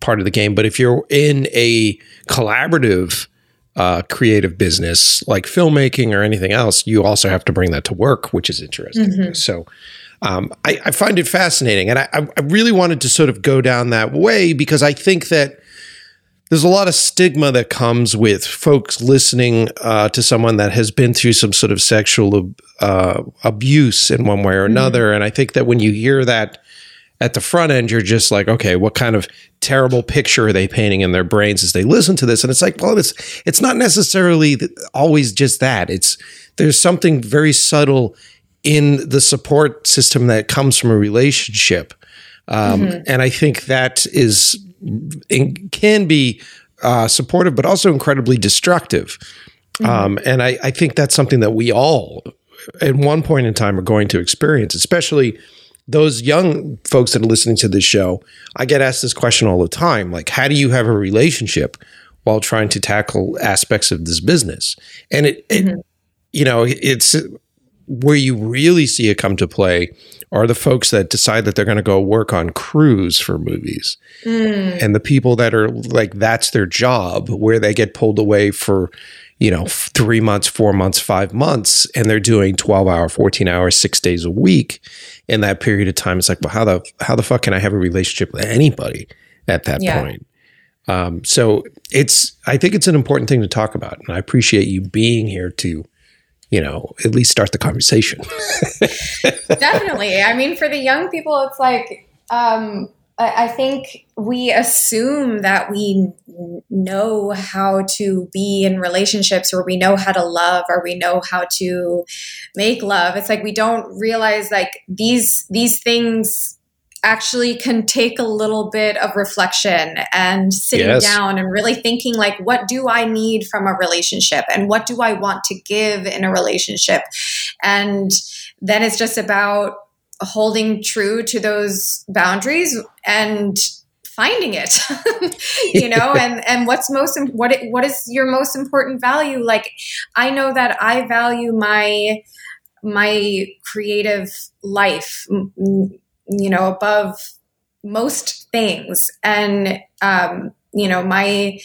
part of the game, but if you're in a collaborative uh, creative business like filmmaking or anything else, you also have to bring that to work, which is interesting. So um, I, I find it fascinating, and I, I really wanted to sort of go down that way because I think that there's a lot of stigma that comes with folks listening uh, to someone that has been through some sort of sexual uh, abuse in one way or another, and I think that when you hear that at the front end, you're just like, okay, what kind of terrible picture are they painting in their brains as they listen to this? And it's like, well, it's it's not necessarily always just that. It's there's something very subtle in the support system that comes from a relationship, um, and I think that is can be uh, supportive, but also incredibly destructive. Um, and I, I think that's something that we all, at one point in time, are going to experience, especially those young folks that are listening to this show, I get asked this question all the time like, how do you have a relationship while trying to tackle aspects of this business? And it, it mm-hmm. you know, it's where you really see it come to play are the folks that decide that they're going to go work on crews for movies. Mm. And the people that are like that's their job where they get pulled away for you know three months four months five months and they're doing 12 hour 14 hours six days a week in that period of time it's like well how the how the fuck can i have a relationship with anybody at that Yeah. point um, so it's i think it's an important thing to talk about and i appreciate you being here to you know at least start the conversation Definitely. I mean, for the young people, it's like um, I, I think we assume that we know how to be in relationships, or we know how to love, or we know how to make love. It's like we don't realize like these these things actually can take a little bit of reflection and sitting Yes. down and really thinking like what do i need from a relationship and what do i want to give in a relationship and then it's just about holding true to those boundaries and finding it you know and and what's most what it, what is your most important value? Like i know that i value my my creative life you know above most things. And um you know my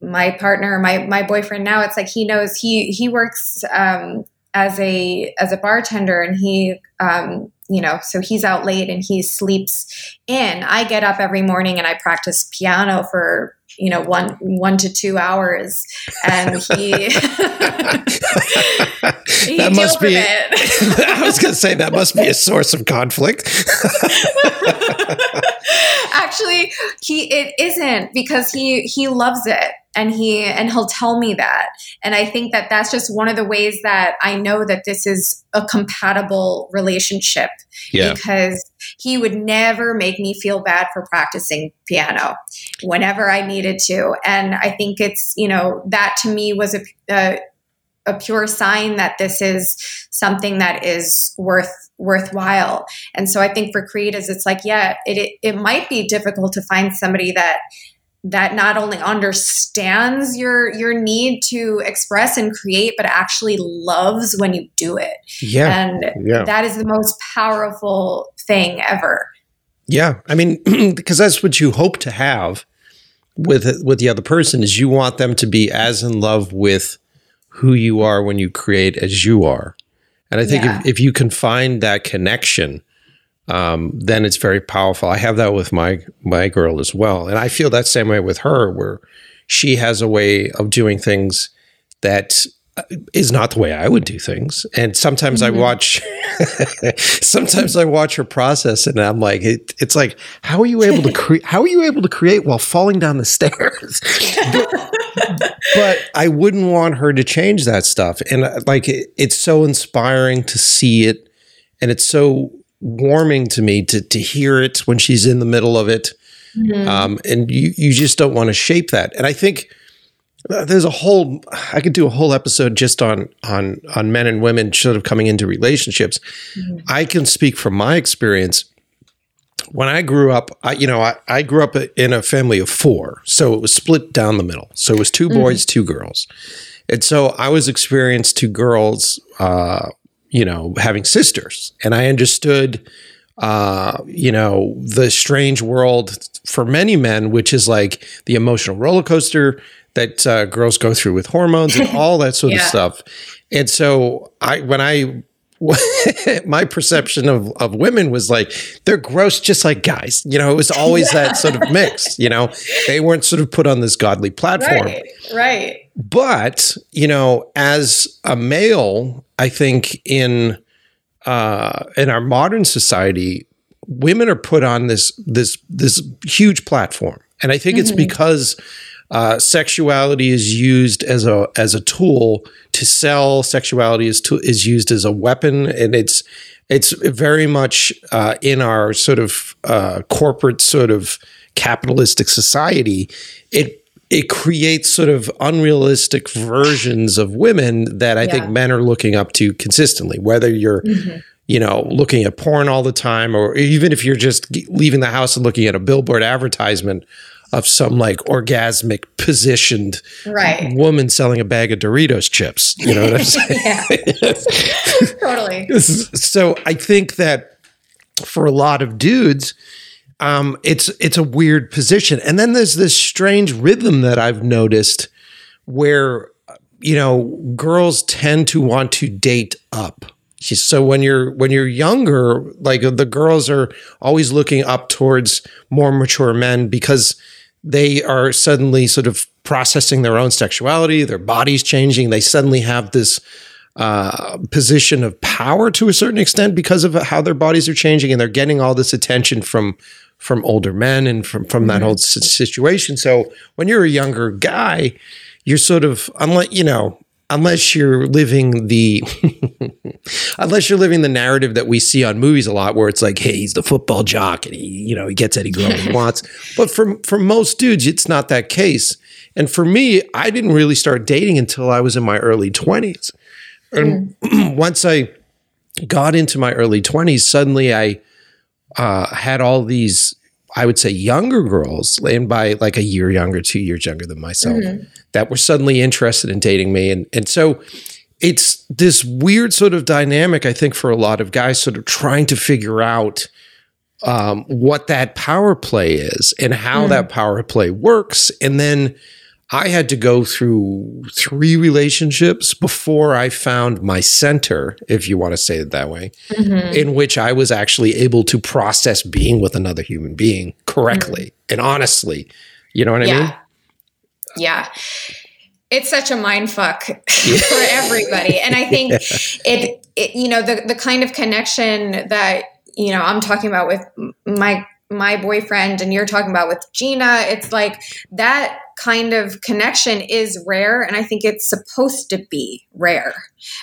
my partner my my boyfriend now it's like he knows he he works um as a as a bartender and he um you know so he's out late and he sleeps in. I get up every morning and i practice piano for you know one one to two hours and he he that must be it. i was going to say that must be a source of conflict. Actually he it isn't because he he loves it and he and he'll tell me that. And i think that that's just one of the ways that i know that this is a compatible relationship yeah. because he would never make me feel bad for practicing piano whenever i needed to. And i think it's you know that to me was a, a a pure sign that this is something that is worth worthwhile. And so I think for creatives, it's like, yeah, it, it, it might be difficult to find somebody that that not only understands your your need to express and create, but actually loves when you do it. yeah And yeah that is the most powerful thing ever. Yeah, I mean, because that's what you hope to have with with the other person is you want them to be as in love with who you are when you create as you are, and I think Yeah. if, if you can find that connection, um, then it's very powerful. I have that with my my girl as well, and I feel that same way with her, where she has a way of doing things that is not the way I would do things. And sometimes I watch, sometimes I watch her process, and I'm like, it, it's like, how are you able to create? How are you able to create while falling down the stairs? but, but I wouldn't want her to change that stuff. And uh, like, it, it's so inspiring to see it, and it's so warming to me to to hear it when she's in the middle of it. Um, and you you just don't want to shape that. And I think uh, there's a whole I could do a whole episode just on on on men and women sort of coming into relationships. I can speak from my experience. When I grew up, I you know I, I grew up in a family of four, so it was split down the middle. So it was 2 boys, two girls, and so I was experienced to girls, uh, you know, having sisters, and I understood uh, you know, the strange world for many men, which is like the emotional roller coaster that uh, girls go through with hormones and all that sort of stuff. And so I, when I, my perception of, of women was like, they're gross just like guys. You know, it was always that sort of mix, you know, they weren't sort of put on this godly platform Right. Right. but you know as a male i think in uh in our modern society women are put on this this this huge platform and i think it's because uh, sexuality is used as a as a tool to sell. Sexuality is to, is used as a weapon, and it's it's very much uh, in our sort of uh, corporate sort of capitalistic society. It it creates sort of unrealistic versions of women that I think men are looking up to consistently. Whether you're you know, looking at porn all the time, or even if you're just leaving the house and looking at a billboard advertisement of some like orgasmic positioned Right. woman selling a bag of Doritos chips. You know what I'm saying? Yeah. totally. so I think that for a lot of dudes, um, it's it's a weird position. And then there's this strange rhythm that I've noticed where you know girls tend to want to date up. So when you're when you're younger, like the girls are always looking up towards more mature men because they are suddenly sort of processing their own sexuality, their body's changing. They suddenly have this uh, position of power to a certain extent because of how their bodies are changing, and they're getting all this attention from from older men and from from that whole situation. So when you're a younger guy, you're sort of unlike you know unless you're living the unless you're living the narrative that we see on movies a lot where it's like hey he's the football jock and he you know he gets any girl he wants. But for for most dudes it's not that case. And for me i didn't really start dating until i was in my early 20s and once i got into my early 20s suddenly i uh, had all these i would say younger girls and by like a year younger two years younger than myself that were suddenly interested in dating me and and so it's this weird sort of dynamic i think for a lot of guys sort of trying to figure out um, what that power play is and how that power play works and then i had to go through three relationships before i found my center if you want to say it that way mm-hmm. in which i was actually able to process being with another human being correctly mm-hmm. and honestly you know what i mean Yeah. Yeah. It's such a mind fuck for everybody. And I think it, it, you know, the, the kind of connection that, you know, I'm talking about with my, my boyfriend and you're talking about with Gina, it's like that kind of connection is rare. And I think it's supposed to be rare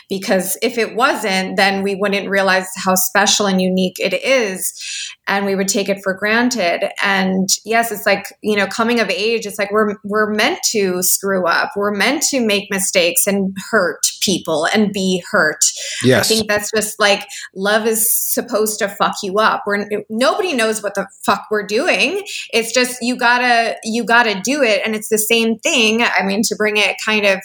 because if it wasn't, then we wouldn't realize how special and unique it is and we would take it for granted. And yes, it's like, you know, coming of age, it's like we're we're meant to screw up. We're meant to make mistakes and hurt people and be hurt. yes I think that's just like love is supposed to fuck you up. We're nobody knows what the fuck we're doing. It's just you gotta you gotta do it, and it's the same thing. I mean, to bring it kind of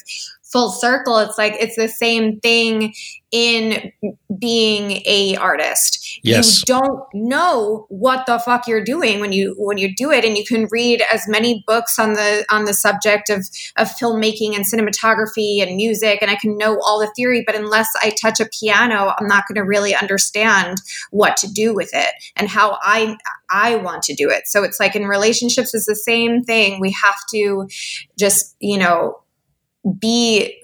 full circle, it's like it's the same thing in being a artist. Yes. You don't know what the fuck you're doing when you when you do it, and you can read as many books on the on the subject of of filmmaking and cinematography and music, and I can know all the theory, but unless I touch a piano, I'm not going to really understand what to do with it and how I I want to do it. So it's like in relationships, it's the same thing. We have to just you know be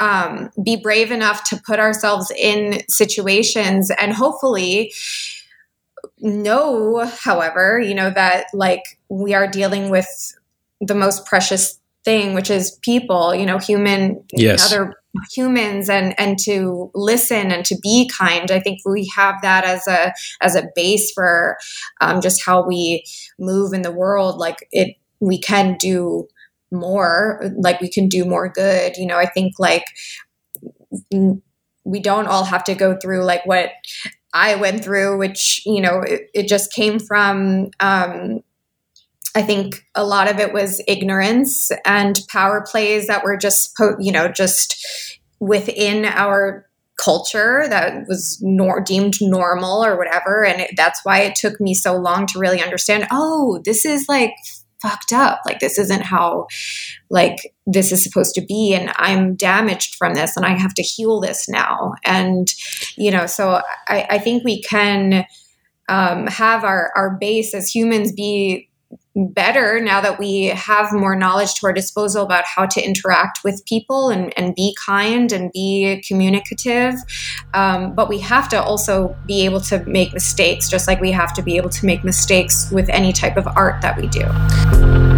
um, be brave enough to put ourselves in situations and hopefully know, however, you know, that like we are dealing with the most precious thing, which is people, you know, human, Yes. other humans and and to listen and to be kind i think we have that as a as a base for um, just how we move in the world like it we can do more like we can do more good you know i think like we don't all have to go through like what i went through which you know it, it just came from um I think a lot of it was ignorance and power plays that were just, you know, just within our culture that was nor- deemed normal or whatever. And it, that's why it took me so long to really understand oh, this is like fucked up. Like, this isn't how, like, this is supposed to be. And I'm damaged from this and I have to heal this now. And, you know, so I, I think we can um, have our, our base as humans be better now that we have more knowledge to our disposal about how to interact with people and, and be kind and be communicative. Um, but we have to also be able to make mistakes, just like we have to be able to make mistakes with any type of art that we do.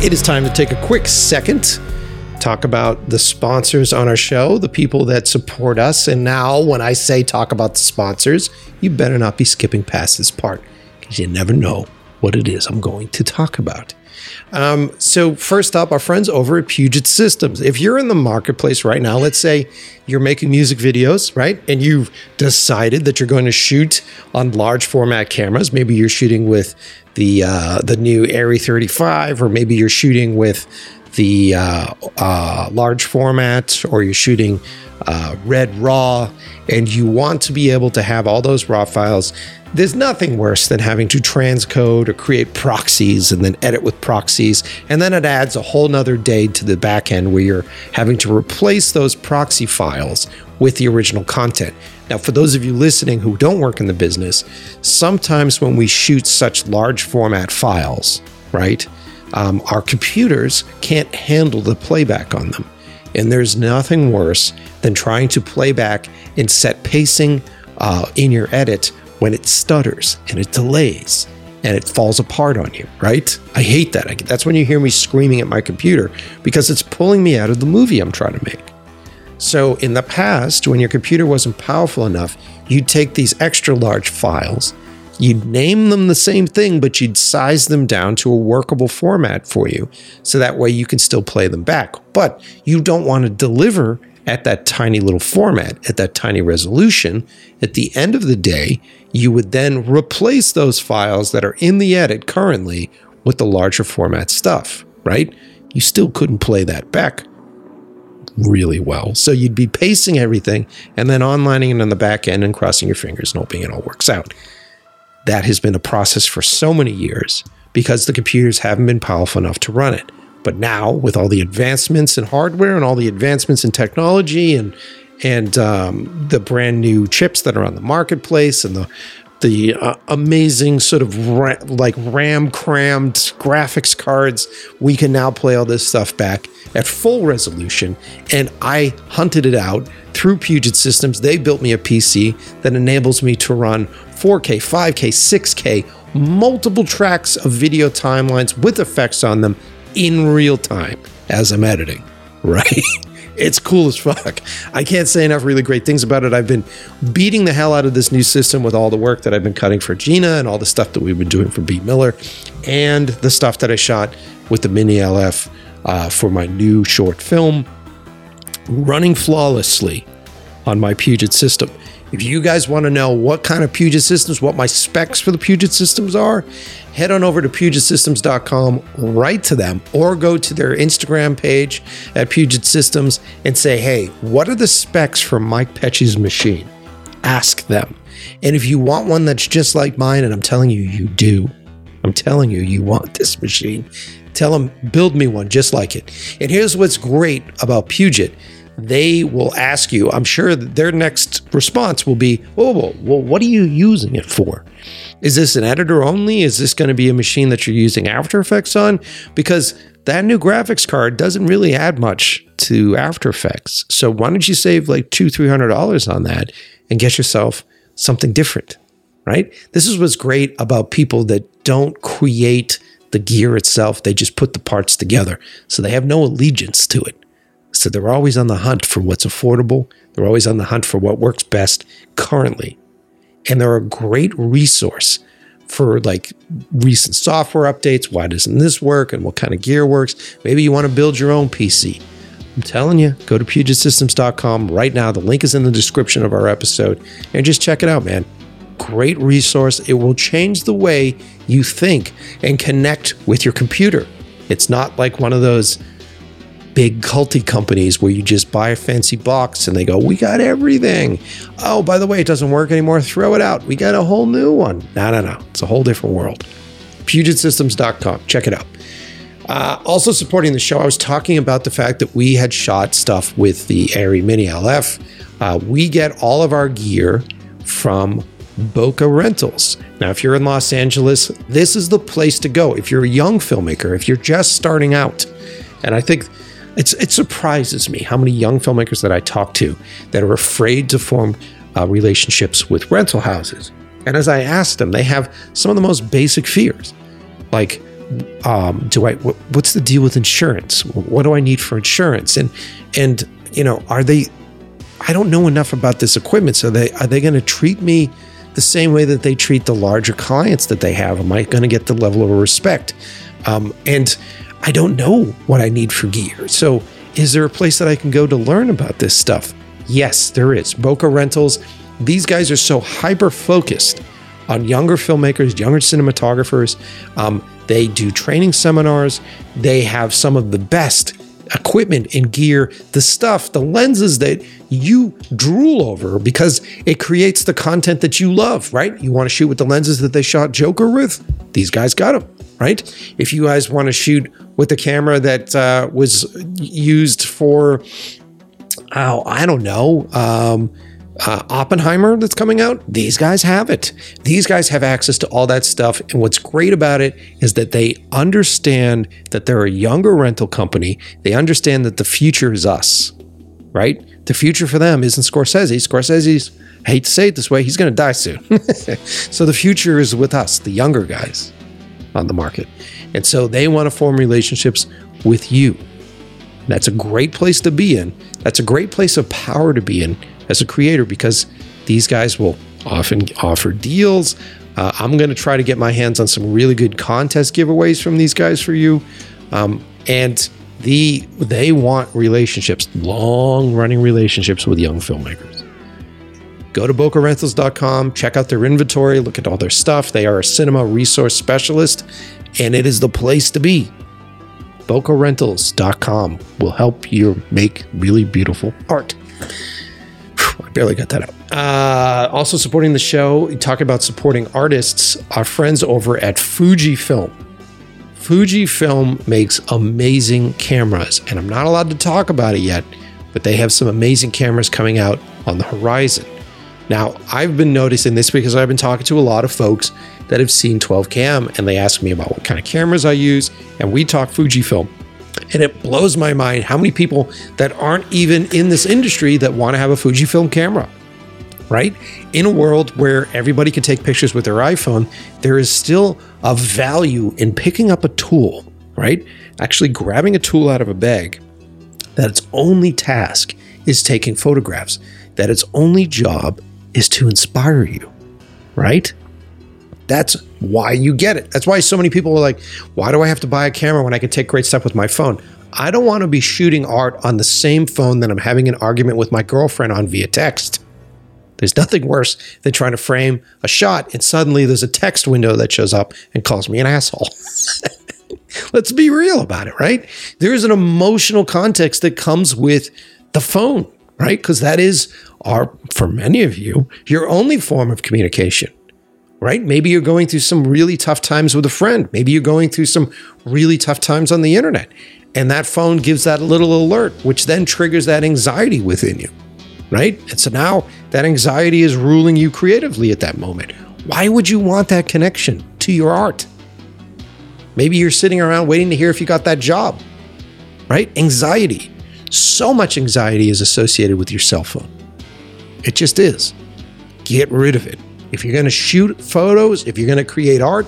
It is time to take a quick second, talk about the sponsors on our show, the people that support us. And now, when I say talk about the sponsors, you better not be skipping past this part because you never know what it is I'm going to talk about. Um, so, first up, our friends over at Puget Systems. If you're in the marketplace right now, let's say you're making music videos, right? And you've decided that you're going to shoot on large format cameras. Maybe you're shooting with the uh, the new Arri 35, or maybe you're shooting with the uh, uh, large format, or you're shooting uh, Red RAW, and you want to be able to have all those RAW files. There's nothing worse than having to transcode or create proxies and then edit with proxies. And then it adds a whole nother day to the back end where you're having to replace those proxy files with the original content. Now, for those of you listening who don't work in the business, sometimes when we shoot such large format files, right, um, our computers can't handle the playback on them. And there's nothing worse than trying to play back and set pacing uh, in your edit when it stutters and it delays and it falls apart on you, right? I hate that. I, that's when you hear me screaming at my computer because it's pulling me out of the movie I'm trying to make. So, in the past, when your computer wasn't powerful enough, you'd take these extra large files, you'd name them the same thing, but you'd size them down to a workable format for you. So that way you can still play them back. But you don't want to deliver at that tiny little format, at that tiny resolution, at the end of the day, you would then replace those files that are in the edit currently with the larger format stuff, right? You still couldn't play that back really well. So you'd be pacing everything and then onlining it on the back end and crossing your fingers and hoping it all works out. That has been a process for so many years because the computers haven't been powerful enough to run it. But now, with all the advancements in hardware and all the advancements in technology and and um, the brand new chips that are on the marketplace and the the uh, amazing sort of ra- like RAM crammed graphics cards, we can now play all this stuff back at full resolution. And I hunted it out through Puget Systems. They built me a PC that enables me to run 4K, 5K, 6K, multiple tracks of video timelines with effects on them in real time as I'm editing, right? It's cool as fuck. I can't say enough really great things about it. I've been beating the hell out of this new system with all the work that I've been cutting for Gina and all the stuff that we've been doing for B. Miller and the stuff that I shot with the Mini LF uh, for my new short film running flawlessly on my Puget system. If you guys want to know what kind of Puget systems, what my specs for the Puget systems are, head on over to PugetSystems.com, write to them, or go to their Instagram page at Puget Systems and say, hey, what are the specs for Mike Pecci's machine? Ask them. And if you want one that's just like mine, and I'm telling you, you do, I'm telling you, you want this machine, tell them, build me one just like it. And here's what's great about Puget they will ask you, I'm sure their next response will be, whoa, whoa, whoa, what are you using it for? Is this an editor only? Is this going to be a machine that you're using After Effects on? Because that new graphics card doesn't really add much to After Effects. So why don't you save like two, three hundred dollars on that and get yourself something different, right? This is what's great about people that don't create the gear itself. They just put the parts together. So they have no allegiance to it. So they're always on the hunt for what's affordable. They're always on the hunt for what works best currently. And they're a great resource for like recent software updates. Why doesn't this work? And what kind of gear works? Maybe you want to build your own PC. I'm telling you, go to PugetSystems.com right now. The link is in the description of our episode and just check it out, man. Great resource. It will change the way you think and connect with your computer. It's not like one of those big culty companies where you just buy a fancy box and they go, We got everything. Oh, by the way, it doesn't work anymore. Throw it out. We got a whole new one. No, no, no. It's a whole different world. PugetSystems.com. Check it out. Uh, also supporting the show, I was talking about the fact that we had shot stuff with the Arri Mini LF. Uh, we get all of our gear from Bokeh Rentals. Now, if you're in Los Angeles, this is the place to go. If you're a young filmmaker, if you're just starting out, and I think it's, it surprises me how many young filmmakers that I talk to that are afraid to form uh, relationships with rental houses. And as I ask them, they have some of the most basic fears, like, um, do I? What, what's the deal with insurance? What do I need for insurance? And and you know, are they? I don't know enough about this equipment, so they are they going to treat me the same way that they treat the larger clients that they have? Am I going to get the level of respect? Um, and I don't know what I need for gear. So, is there a place that I can go to learn about this stuff? Yes, there is. Bokeh Rentals. These guys are so hyper focused on younger filmmakers, younger cinematographers. Um, they do training seminars. They have some of the best equipment and gear, the stuff, the lenses that you drool over because it creates the content that you love, right? You want to shoot with the lenses that they shot Joker with? These guys got them, right? If you guys want to shoot with the camera that uh, was used for, oh, I don't know, um, uh, Oppenheimer that's coming out, these guys have it. These guys have access to all that stuff. And what's great about it is that they understand that they're a younger rental company. They understand that the future is us, right? The future for them isn't Scorsese. Scorsese's, I hate to say it this way, he's going to die soon. so the future is with us, the younger guys on the market. And so they want to form relationships with you. That's a great place to be in. That's a great place of power to be in as a creator because these guys will often offer deals. Uh, I'm going to try to get my hands on some really good contest giveaways from these guys for you. Um, and The they want relationships, long running relationships with young filmmakers. Go to bokehrentals.com, check out their inventory, look at all their stuff. They are a cinema resource specialist, and it is the place to be. bokehrentals.com will help you make really beautiful art. Barely got that out. Uh, also supporting the show, talk about supporting artists, our friends over at Fujifilm. Fujifilm makes amazing cameras, and I'm not allowed to talk about it yet, but they have some amazing cameras coming out on the horizon. Now, I've been noticing this because I've been talking to a lot of folks that have seen 12 cam and they ask me about what kind of cameras I use, and we talk Fujifilm. And it blows my mind how many people that aren't even in this industry that want to have a Fujifilm camera right? In a world where everybody can take pictures with their iPhone, there is still a value in picking up a tool, right? Actually grabbing a tool out of a bag that its only task is taking photographs, that its only job is to inspire you, right? That's why you get it. That's why so many people are like, why do I have to buy a camera when I can take great stuff with my phone? I don't want to be shooting art on the same phone that I'm having an argument with my girlfriend on via text. There's nothing worse than trying to frame a shot and suddenly there's a text window that shows up and calls me an asshole. Let's be real about it, right? There is an emotional context that comes with the phone, right? Because that is our, for many of you, your only form of communication, right? Maybe you're going through some really tough times with a friend. Maybe you're going through some really tough times on the internet. And that phone gives that little alert, which then triggers that anxiety within you right? And so now that anxiety is ruling you creatively at that moment. Why would you want that connection to your art? Maybe you're sitting around waiting to hear if you got that job, right? Anxiety. So much anxiety is associated with your cell phone. It just is. Get rid of it. If you're going to shoot photos, if you're going to create art,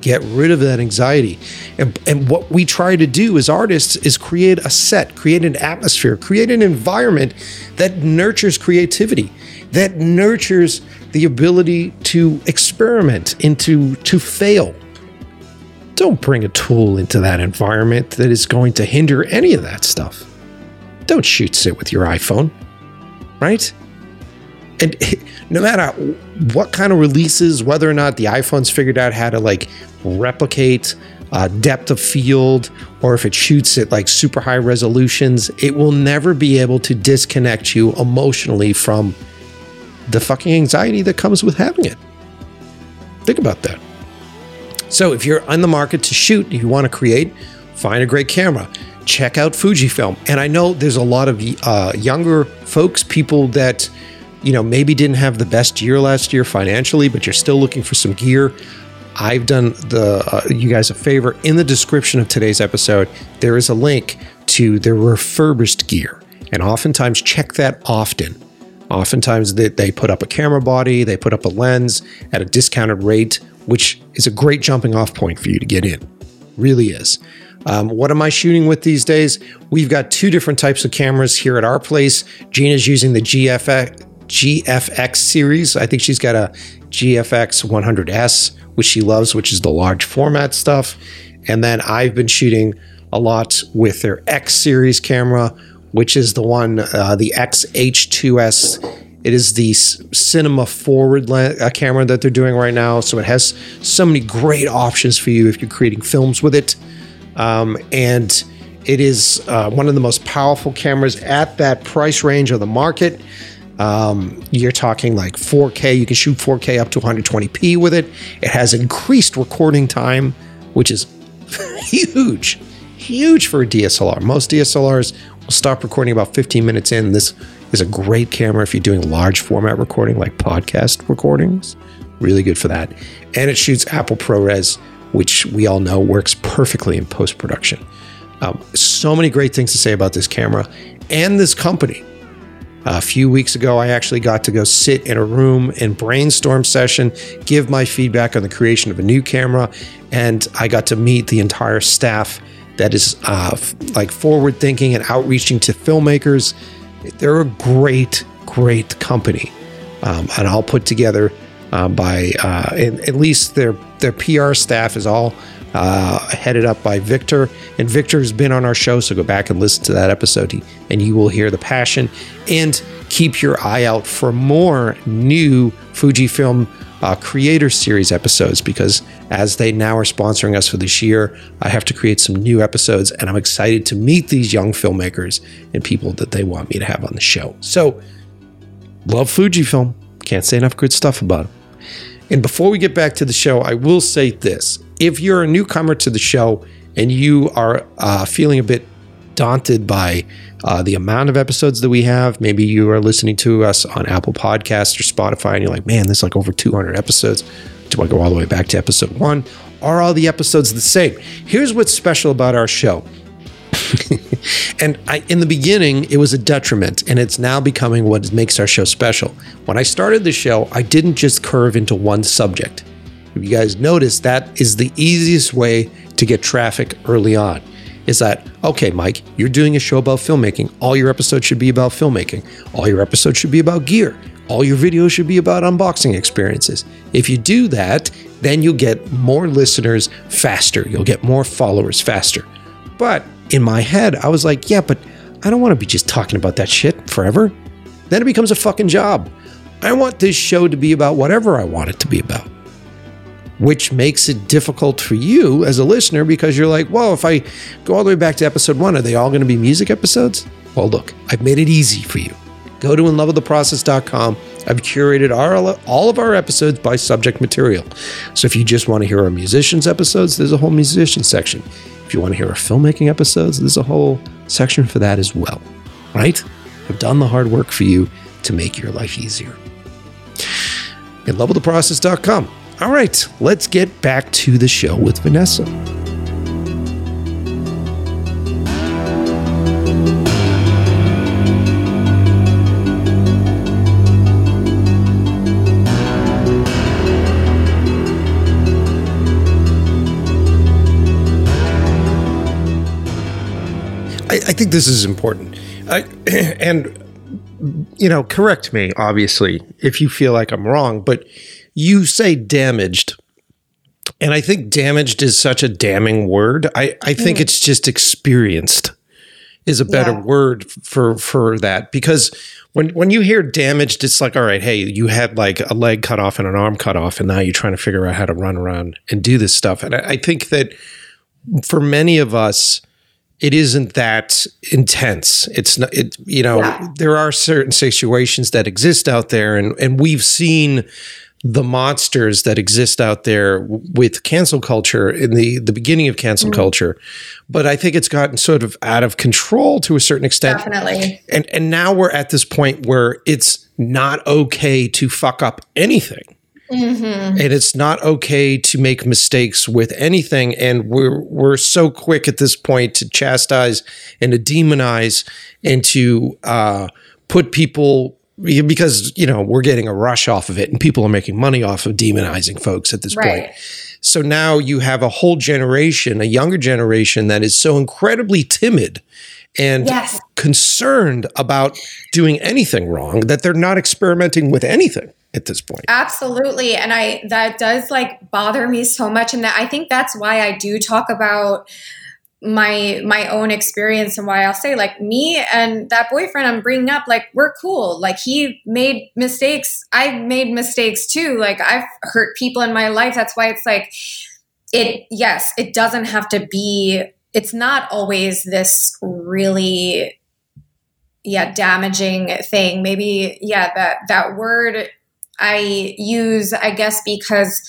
get rid of that anxiety. And, and what we try to do as artists is create a set, create an atmosphere, create an environment that nurtures creativity, that nurtures the ability to experiment and to, to fail. Don't bring a tool into that environment that is going to hinder any of that stuff. Don't shoot sit with your iPhone, right? and no matter what kind of releases, whether or not the iPhone's figured out how to like replicate uh, depth of field, or if it shoots at like super high resolutions, it will never be able to disconnect you emotionally from the fucking anxiety that comes with having it. Think about that. So, if you're on the market to shoot, you want to create, find a great camera. Check out Fujifilm. And I know there's a lot of uh, younger folks, people that you know, maybe didn't have the best year last year financially, but you're still looking for some gear. I've done the uh, you guys a favor in the description of today's episode. There is a link to their refurbished gear, and oftentimes check that often. Oftentimes they, they put up a camera body, they put up a lens at a discounted rate, which is a great jumping off point for you to get in. Really is. Um, what am I shooting with these days? We've got two different types of cameras here at our place. Gina's using the GFX, GFX series. I think she's got a GFX 100S, which she loves, which is the large format stuff. And then I've been shooting a lot with their X series camera, which is the one, uh, the XH2S. It is the cinema forward le- uh, camera that they're doing right now. So it has so many great options for you if you're creating films with it. Um, and it is uh, one of the most powerful cameras at that price range of the market. Um, you're talking like 4K. You can shoot 4K up to 120p with it. It has increased recording time, which is huge, huge for a DSLR. Most DSLRs will stop recording about 15 minutes in. This is a great camera if you're doing large format recording like podcast recordings. Really good for that. And it shoots Apple ProRes, which we all know works perfectly in post production. Um, so many great things to say about this camera and this company. A few weeks ago, I actually got to go sit in a room and brainstorm session, give my feedback on the creation of a new camera, and I got to meet the entire staff that is uh, like forward thinking and outreaching to filmmakers. They're a great, great company, um, and all put together uh, by uh, at least their their PR staff is all uh, headed up by Victor. And Victor's been on our show, so go back and listen to that episode, and you will hear the passion. And keep your eye out for more new Fujifilm uh, Creator Series episodes because as they now are sponsoring us for this year, I have to create some new episodes, and I'm excited to meet these young filmmakers and people that they want me to have on the show. So, love Fujifilm. Can't say enough good stuff about them. And before we get back to the show, I will say this. If you're a newcomer to the show and you are uh, feeling a bit daunted by uh, the amount of episodes that we have, maybe you are listening to us on Apple Podcasts or Spotify and you're like, man, there's like over 200 episodes. Do I go all the way back to episode one? Are all the episodes the same? Here's what's special about our show. And I, in the beginning, it was a detriment, and it's now becoming what makes our show special. When I started the show, I didn't just curve into one subject. If you guys notice, that is the easiest way to get traffic early on. Is that, okay, Mike, you're doing a show about filmmaking. All your episodes should be about filmmaking. All your episodes should be about gear. All your videos should be about unboxing experiences. If you do that, then you'll get more listeners faster. You'll get more followers faster. But in my head, I was like, yeah, but I don't want to be just talking about that shit forever. Then it becomes a fucking job. I want this show to be about whatever I want it to be about. Which makes it difficult for you as a listener because you're like, well, if I go all the way back to episode one, are they all going to be music episodes? Well, look, I've made it easy for you. Go to inloveoftheprocess.com. I've curated our, all of our episodes by subject material. So if you just want to hear our musicians episodes, there's a whole musician section. If you want to hear our filmmaking episodes, there's a whole section for that as well. Right? I've done the hard work for you to make your life easier. At. All right, let's get back to the show with Vanessa. I, think this is important. I, and, you know, correct me, obviously, if you feel like I'm wrong, but you say damaged. And I think damaged is such a damning word. I, I think mm. it's just experienced is a better Yeah. word for for that because when when you hear damaged, it's like, all right, hey, you had like a leg cut off and an arm cut off, and now you're trying to figure out how to run around and do this stuff. And I, I think that for many of us, it isn't that intense. It's not, it, you know, Yeah. there are certain situations that exist out there, and, and we've seen the monsters that exist out there with cancel culture in the, the beginning of cancel culture. But I think it's gotten sort of out of control to a certain extent. Definitely. And, and now we're at this point where it's not okay to fuck up anything and it's not okay to make mistakes with anything and we're we're so quick at this point to chastise and to demonize and to uh, put people because you know we're getting a rush off of it and people are making money off of demonizing folks at this Right. point so now you have a whole generation a younger generation that is so incredibly timid and Yes. concerned about doing anything wrong that they're not experimenting with anything at this point Absolutely. And I that does like bother me so much and that I think that's why I do talk about my my own experience and why I'll say like me and that boyfriend I'm bringing up like we're cool. Like he made mistakes. I made mistakes too. Like I've hurt people in my life. That's why it's like it yes it doesn't have to be it's not always this really yeah damaging thing. Maybe yeah that that word I use, I guess, because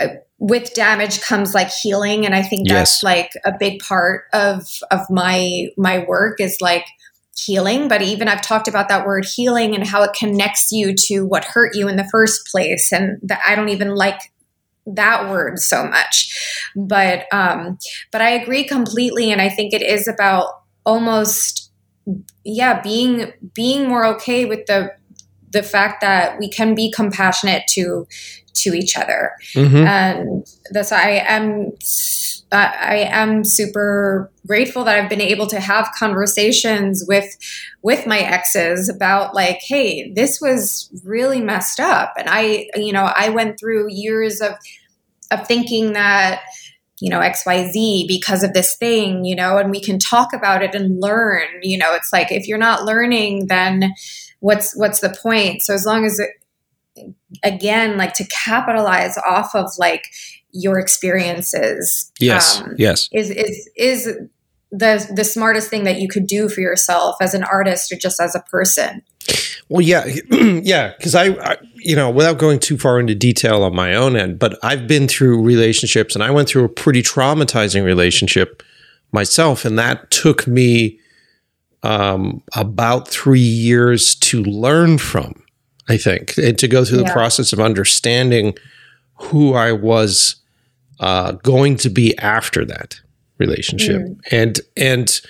uh, with damage comes like healing, and I think that's Yes. like a big part of of my my work is like healing. But even I've talked about that word healing and how it connects you to what hurt you in the first place, and that I don't even like that word so much. But um, but I agree completely, and I think it is about almost yeah being being more okay with the the fact that we can be compassionate to to each other. Mhm. and that's i am uh, i am super grateful that i've been able to have conversations with with my exes about like hey this was really messed up. And i you know i went through years of of thinking that you know xyz because of this thing you know and we can talk about it and learn. You know it's like if you're not learning then what's what's the point? So as long as it, again like to capitalize off of like your experiences Yes. um, yes. is is is the the smartest thing that you could do for yourself as an artist or just as a person Well, yeah, yeah, because I, I, you know, without going too far into detail on my own end, but I've been through relationships, and I went through a pretty traumatizing relationship myself, and that took me um, about three years to learn from. I think, and to go through the process of understanding who I was uh, going to be after that relationship, and and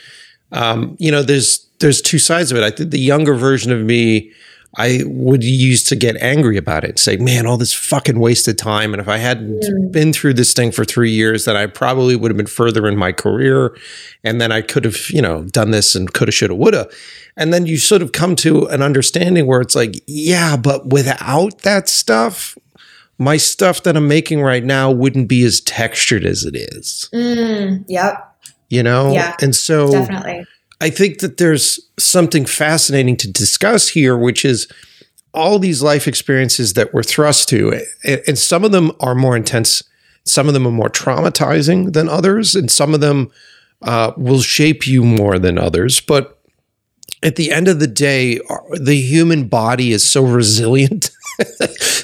um, you know, there's there's two sides of it. I think the younger version of me, I would use to get angry about it, say, "Man, all this fucking wasted time." And if I hadn't been through this thing for three years, then I probably would have been further in my career, and then I could have, you know, done this and coulda, shoulda, woulda. And then you sort of come to an understanding where it's like, yeah, but without that stuff, my stuff that I'm making right now wouldn't be as textured as it is. mm, yep You know? Yeah, and so definitely I think that there's something fascinating to discuss here, which is all these life experiences that we're thrust to, and, some of them are more intense, some of them are more traumatizing than others, and some of them uh, will shape you more than others. But at the end of the day, the human body is so resilient.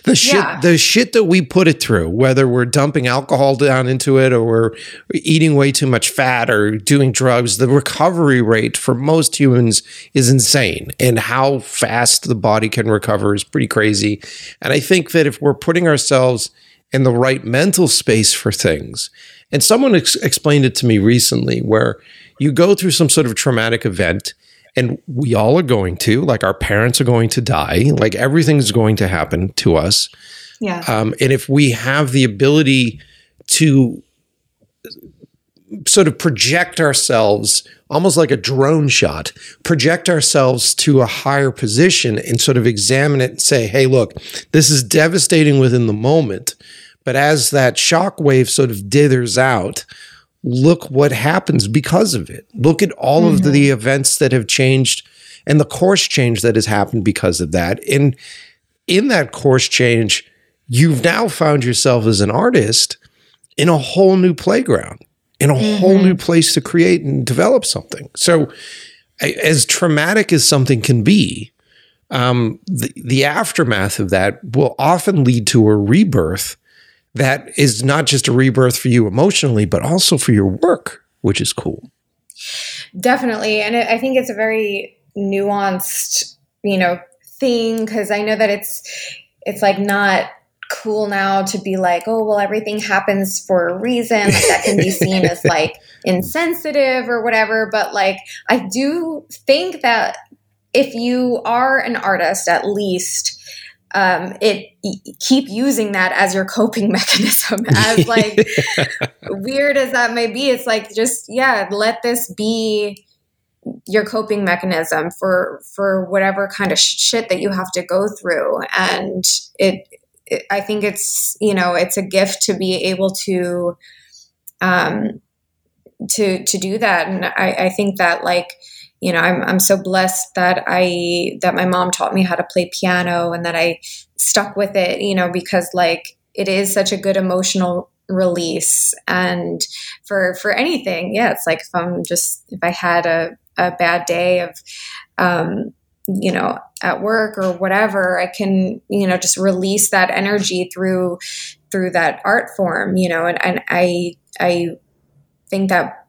the shit, Yeah. the shit that we put it through, whether we're dumping alcohol down into it or we're eating way too much fat or doing drugs, the recovery rate for most humans is insane. And how fast the body can recover is pretty crazy. And I think that if we're putting ourselves in the right mental space for things, and someone ex- explained it to me recently, where you go through some sort of traumatic event, and we all are going to, like our parents are going to die, like everything's going to happen to us. yeah Um, and if we have the ability to sort of project ourselves almost like a drone shot, project ourselves to a higher position and sort of examine it and say, hey, look, this is devastating within the moment. But as that shock wave sort of dithers out, look what happens because of it. Look at all of the events that have changed and the course change that has happened because of that. And in that course change, you've now found yourself as an artist in a whole new playground, in a whole new place to create and develop something. So, as traumatic as something can be, um, the, the aftermath of that will often lead to a rebirth that is not just a rebirth for you emotionally, but also for your work, which is cool. Definitely. And I think it's a very nuanced, you know, thing because I know that it's it's like not cool now to be like, oh, well, everything happens for a reason. Like that can be seen as like insensitive or whatever. But like, I do think that if you are an artist, at least, um, it keep using that as your coping mechanism. As like weird as that may be, it's like just yeah, let this be your coping mechanism for for whatever kind of shit that you have to go through and it, it i think it's you know it's a gift to be able to um to to do that and i i think that like you know i'm i'm so blessed that i that my mom taught me how to play piano and that i stuck with it you know because like it is such a good emotional release. And for for anything yeah it's like if i'm just if i had a, a bad day of um you know at work or whatever i can you know just release that energy through through that art form you know and, and i i think that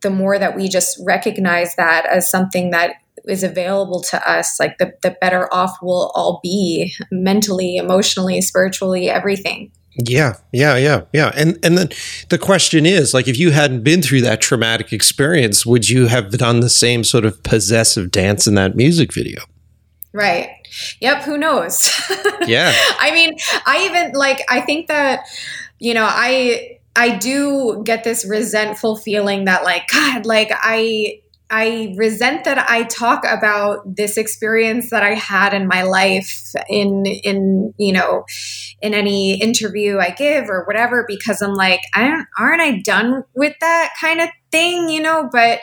the more that we just recognize that as something that is available to us like the, the better off we'll all be mentally emotionally spiritually everything Yeah, yeah, yeah, yeah. And and then the question is, like, if you hadn't been through that traumatic experience, would you have done the same sort of possessive dance in that music video? right yep who knows Yeah. I mean, I even like I think that you know, I I do get this resentful feeling that like god, like I I resent that I talk about this experience that I had in my life in in you know in any interview I give or whatever because I'm like I don't aren't I done with that kind of thing you know? But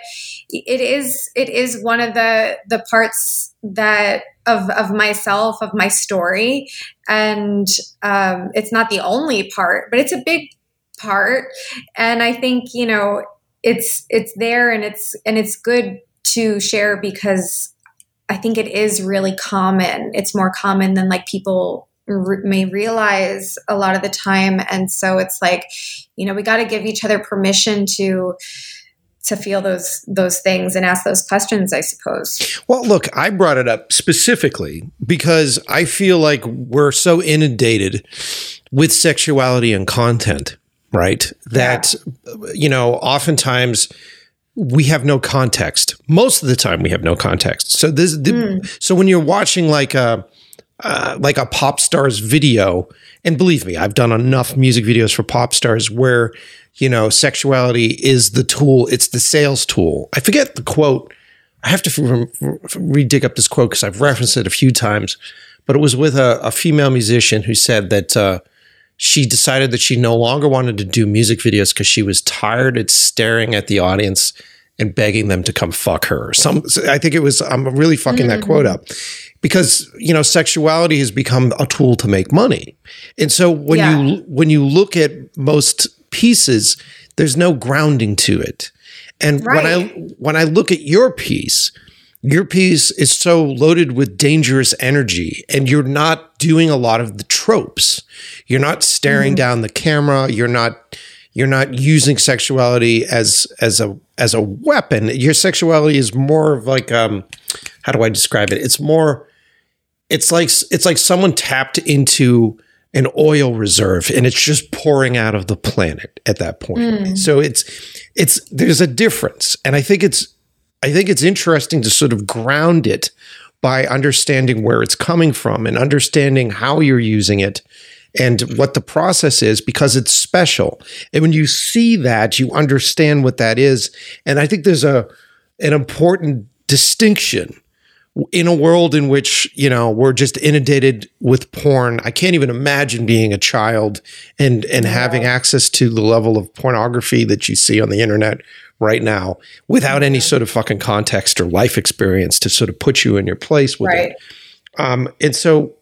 it is it is one of the the parts that of of myself of my story. And um, it's not the only part but it's a big part and I think you know it's it's there and it's and it's good to share because I think it is really common. It's more common than like people r- may realize a lot of the time, and so it's like, you know, we got to give each other permission to to feel those those things and ask those questions. I suppose. Well, look, I brought it up specifically because I feel like we're so inundated with sexuality and content, right? That, you know, oftentimes we have no context. Most of the time, we have no context. So this, the, so when you're watching like a uh, like a pop star's video, and believe me, I've done enough music videos for pop stars where you know sexuality is the tool. It's the sales tool. I forget the quote. I have to re-dig up this quote because I've referenced it a few times, but it was with a, a female musician who said that. Uh, she decided that she no longer wanted to do music videos because she was tired of staring at the audience and begging them to come fuck her. Some, I think it was. I'm really fucking that quote up mm-hmm. because you know sexuality has become a tool to make money, and so when Yeah. you when you look at most pieces, there's no grounding to it. And when I when I look at your piece, your piece is so loaded with dangerous energy and you're not doing a lot of the tropes. You're not staring down the camera. You're not you're not using sexuality as as a as a weapon. Your sexuality is more of like um how do i describe it? It's more it's like it's like someone tapped into an oil reserve and it's just pouring out of the planet at that point. So it's it's there's a difference. And i think it's I think it's interesting to sort of ground it by understanding where it's coming from and understanding how you're using it and what the process is because it's special. And when you see that, you understand what that is. And I think there's a an important distinction in a world in which, you know, we're just inundated with porn. I can't even imagine being a child and and having access to the level of pornography that you see on the internet right now without any sort of fucking context or life experience to sort of put you in your place with Right. it. Um, and so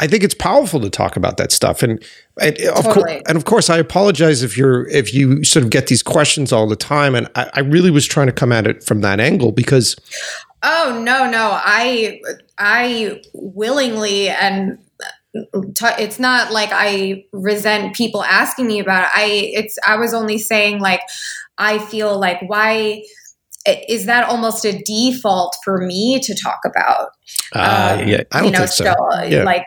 I think it's powerful to talk about that stuff. And, and of course, and of course, I apologize if you're if you sort of get these questions all the time. And I, I really was trying to come at it from that angle because Oh no, no. I I willingly and it's not like I resent people asking me about it. I it's I was only saying like I feel like why is that almost a default for me to talk about? uh, Um, yeah, I don't you know, think so. still, Yeah. like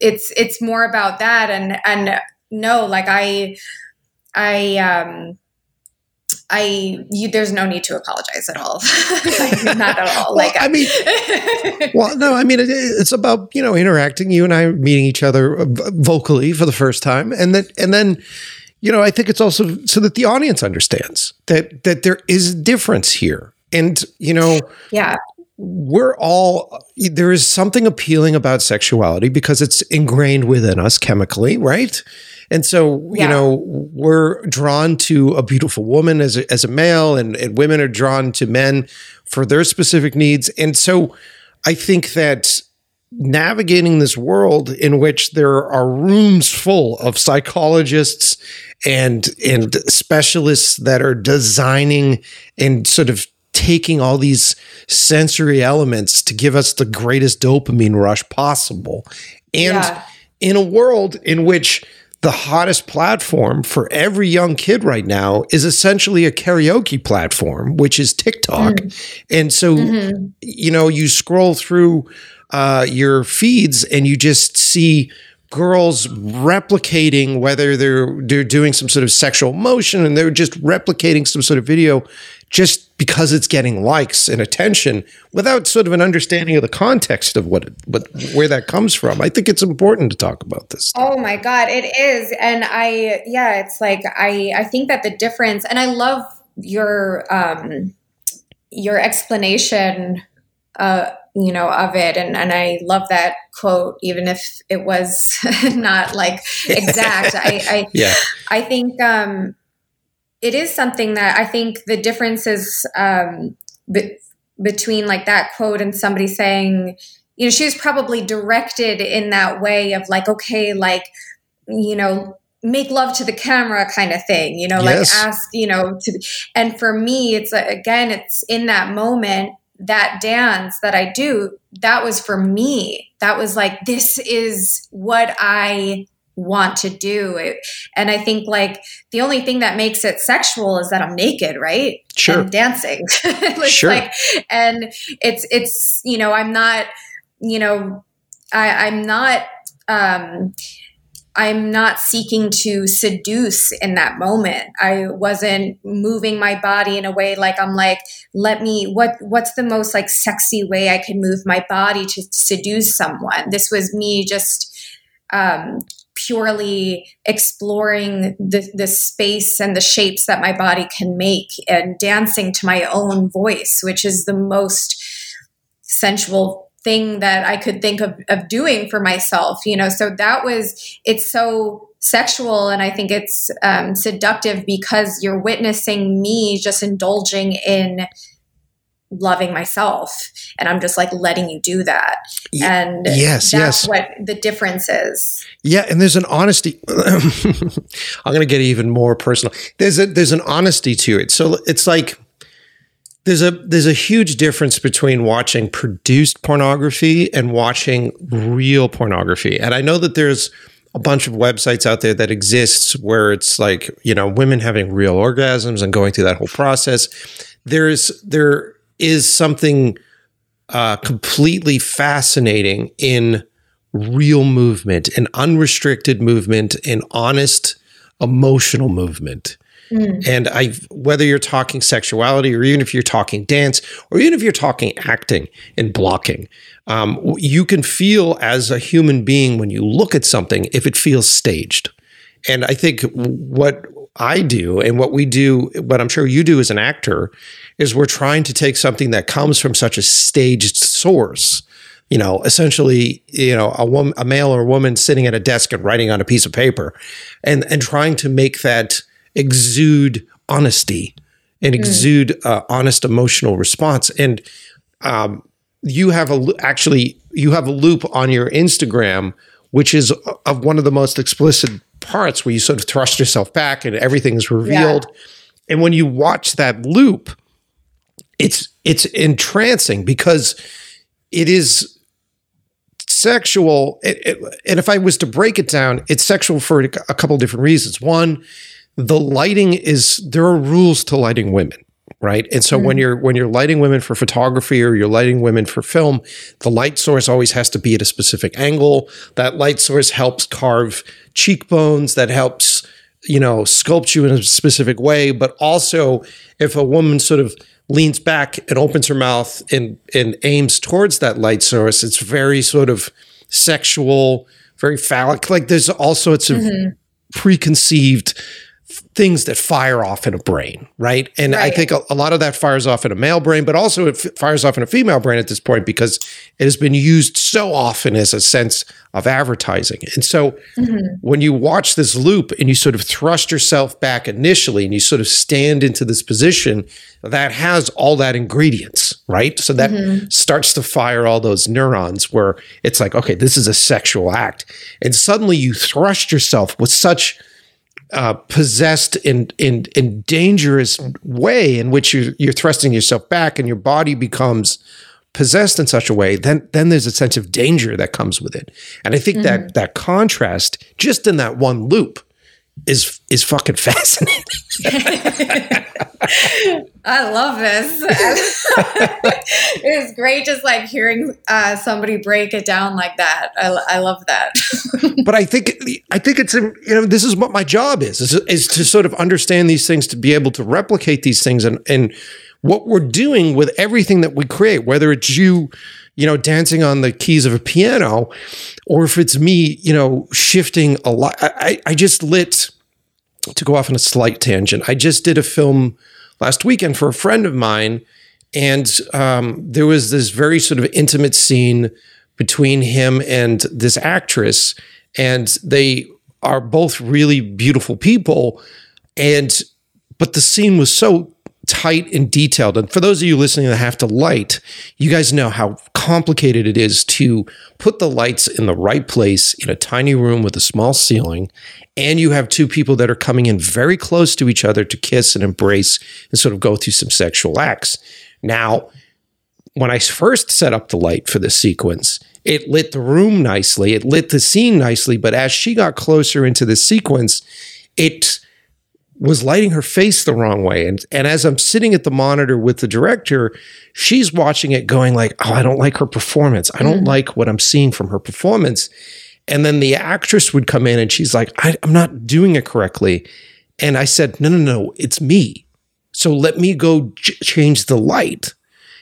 it's it's more about that and and no, like I I um I you, there's no need to apologize at all. not at all. Well, like I mean, well, no, I mean it, it's about you know interacting. You and I meeting each other uh, vocally for the first time, and then and then you know I think it's also so that the audience understands that that there is a difference here, and you know yeah, we're all there is something appealing about sexuality because it's ingrained within us chemically, right? And so, you know, we're drawn to a beautiful woman as a, as a male, and, and women are drawn to men for their specific needs. And so, I think that navigating this world in which there are rooms full of psychologists and and specialists that are designing and sort of taking all these sensory elements to give us the greatest dopamine rush possible and Yeah. in a world in which the hottest platform for every young kid right now is essentially a karaoke platform, which is TikTok. And so, you know, you scroll through uh, your feeds and you just see girls replicating whether they're they're doing some sort of sexual motion and they're just replicating some sort of video just because it's getting likes and attention without sort of an understanding of the context of what, it, what where that comes from. I think it's important to talk about this. Oh my god, it is. And I yeah, it's like I I think that the difference and I love your um your explanation, uh, you know, of it, and and I love that quote, even if it was not like exact. I, I Yeah. I think um, it is something that I think the difference is um, be- between like that quote and somebody saying, you know, she was probably directed in that way of like, okay, like, you know, make love to the camera kind of thing, you know, Yes. like ask, you know, to, and for me, it's uh, again, it's in that moment that dance that I do, that was for me. That was like, this is what I want to do. It, and I think like the only thing that makes it sexual is that I'm naked, right? Sure. And dancing. Sure. like, and it's, it's, you know, I'm not, you know, I, I'm not, um, I'm not seeking to seduce in that moment. I wasn't moving my body in a way like I'm like, let me what what's the most like sexy way I can move my body to seduce someone. This was me just um purely exploring the the space and the shapes that my body can make and dancing to my own voice, which is the most sensual thing that I could think of, of doing for myself, you know. So that was it's so sexual and I think it's um, seductive because you're witnessing me just indulging in loving myself and I'm just like letting you do that. And yes, that's yes. what the difference is. Yeah, and there's an honesty. I'm going to get even more personal. There's a there's an honesty to it. So it's like there's a there's a huge difference between watching produced pornography and watching real pornography. And I know that there's a bunch of websites out there that exists where it's like, you know, women having real orgasms and going through that whole process. There's there is something uh, completely fascinating in real movement, an unrestricted movement, an honest emotional movement. And I, whether you're talking sexuality, or even if you're talking dance, or even if you're talking acting and blocking, um, you can feel as a human being when you look at something if it feels staged. And I think what I do and what we do, what I'm sure you do as an actor, is we're trying to take something that comes from such a staged source. You know, essentially, you know, a woman, a male or a woman sitting at a desk and writing on a piece of paper, and and trying to make that exude honesty and exude uh, honest emotional response. And um, you have a actually you have a loop on your Instagram, which is of one of the most explicit parts where you sort of thrust yourself back and everything is revealed. And when you watch that loop, it's it's entrancing because it is sexual. It, it- and if I was to break it down, it's sexual for a couple different reasons. One, the lighting is there are rules to lighting women right? And so when mm-hmm. you're when you're lighting women for photography or you're lighting women for film the light source always has to be at a specific angle. That light source helps carve cheekbones that helps you know sculpt you in a specific way. But also if a woman sort of leans back and opens her mouth and and aims towards that light source it's very sort of sexual very phallic. Like there's all sorts of mm-hmm. preconceived things that fire off in a brain, right? And I think a, a lot of that fires off in a male brain, but also it f- fires off in a female brain at this point because it has been used so often as a sense of advertising. And so mm-hmm. when you watch this loop and you sort of thrust yourself back initially and you sort of stand into this position that has all that ingredients, right? So that mm-hmm. starts to fire all those neurons where it's like, okay, this is a sexual act. And suddenly you thrust yourself with such uh, possessed in in in dangerous way in which you you're thrusting yourself back and your body becomes possessed in such a way then then there's a sense of danger that comes with it. And i think that that contrast just in that one loop is is fucking fascinating I love this. it was great just like hearing uh, somebody break it down like that. I, I love that. but I think I think it's you know this is what my job is is, is to sort of understand these things to be able to replicate these things and and what we're doing with everything that we create whether it's you you know dancing on the keys of a piano or if it's me you know shifting a lot. I, I just lit to go off on a slight tangent I just did a film last weekend for a friend of mine and um, there was this very sort of intimate scene between him and this actress, and they are both really beautiful people, and but the scene was so tight and detailed. And for those of you listening that have to light, you guys know how complicated it is to put the lights in the right place in a tiny room with a small ceiling. And you have two people that are coming in very close to each other to kiss and embrace and sort of go through some sexual acts. Now, when I first set up the light for this sequence, it lit the room nicely, it lit the scene nicely. But as she got closer into the sequence, it was lighting her face the wrong way. And, and as I'm sitting at the monitor with the director, she's watching it going like, oh, I don't like her performance. I don't mm. like what I'm seeing from her performance. And then the actress would come in and she's like, I, I'm not doing it correctly. And I said, no, no, no, it's me. So let me go ch- change the light.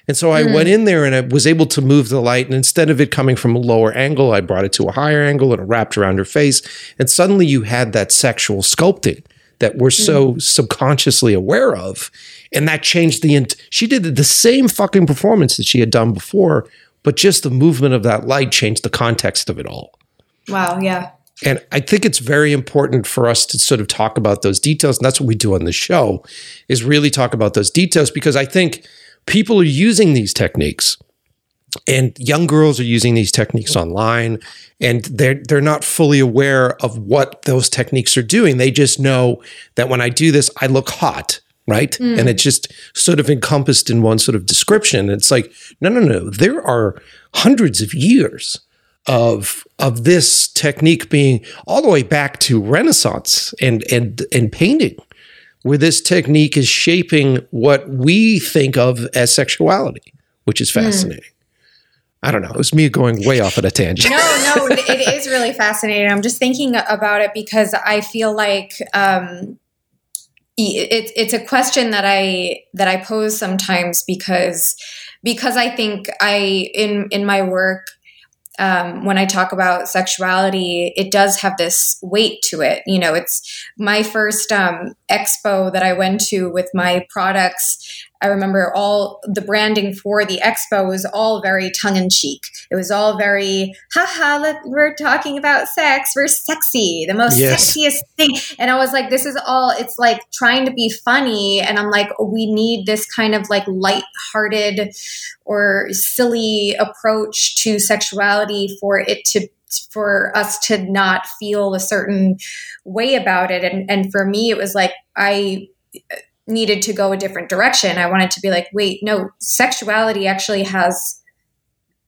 And so I mm. went in there and I was able to move the light. And instead of it coming from a lower angle, I brought it to a higher angle and it wrapped around her face. And suddenly you had that sexual sculpting that we're hmm. so subconsciously aware of. And that changed the, int- she did the same fucking performance that she had done before, but just the movement of that light changed the context of it all. Wow. Yeah. And I think it's very important for us to sort of talk about those details. And that's what we do on the show is really talk about those details because I think people are using these techniques and young girls are using these techniques online and they're they're not fully aware of what those techniques are doing. They just know that when I do this, I look hot. Right. Hmm. And it's just sort of encompassed in one sort of description. It's like, no, no, no. There are hundreds of years of of this technique being all the way back to Renaissance and and and painting, where this technique is shaping what we think of as sexuality, which is hmm. fascinating. I don't know. It was me going way off on a tangent. no, no, it is really fascinating. I'm just thinking about it because I feel like um, it's it's a question that I that I pose sometimes because because I think I in in my work um, when I talk about sexuality, it does have this weight to it. You know, it's my first um, expo that I went to with my products. I remember all the branding for the expo was all very tongue in cheek. It was all very, haha, let, we're talking about sex. We're sexy, the most Yes. sexiest thing. And I was like, this is all, it's like trying to be funny. And I'm like, we need this kind of like light-hearted or silly approach to sexuality for it to for us to not feel a certain way about it and and for me it was like i needed to go a different direction. I wanted to be like wait no sexuality actually has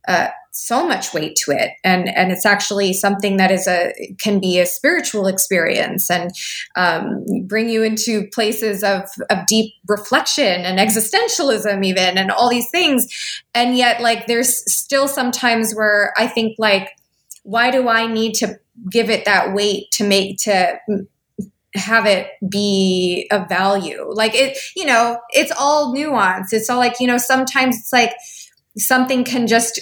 uh, so much weight to it. And and it's actually something that is a can be a spiritual experience and um, bring you into places of of deep reflection and existentialism even and all these things. And yet like there's still sometimes where i think like why do i need to give it that weight to make to have it be a value. Like it you know it's all nuance it's all like you know sometimes it's like something can just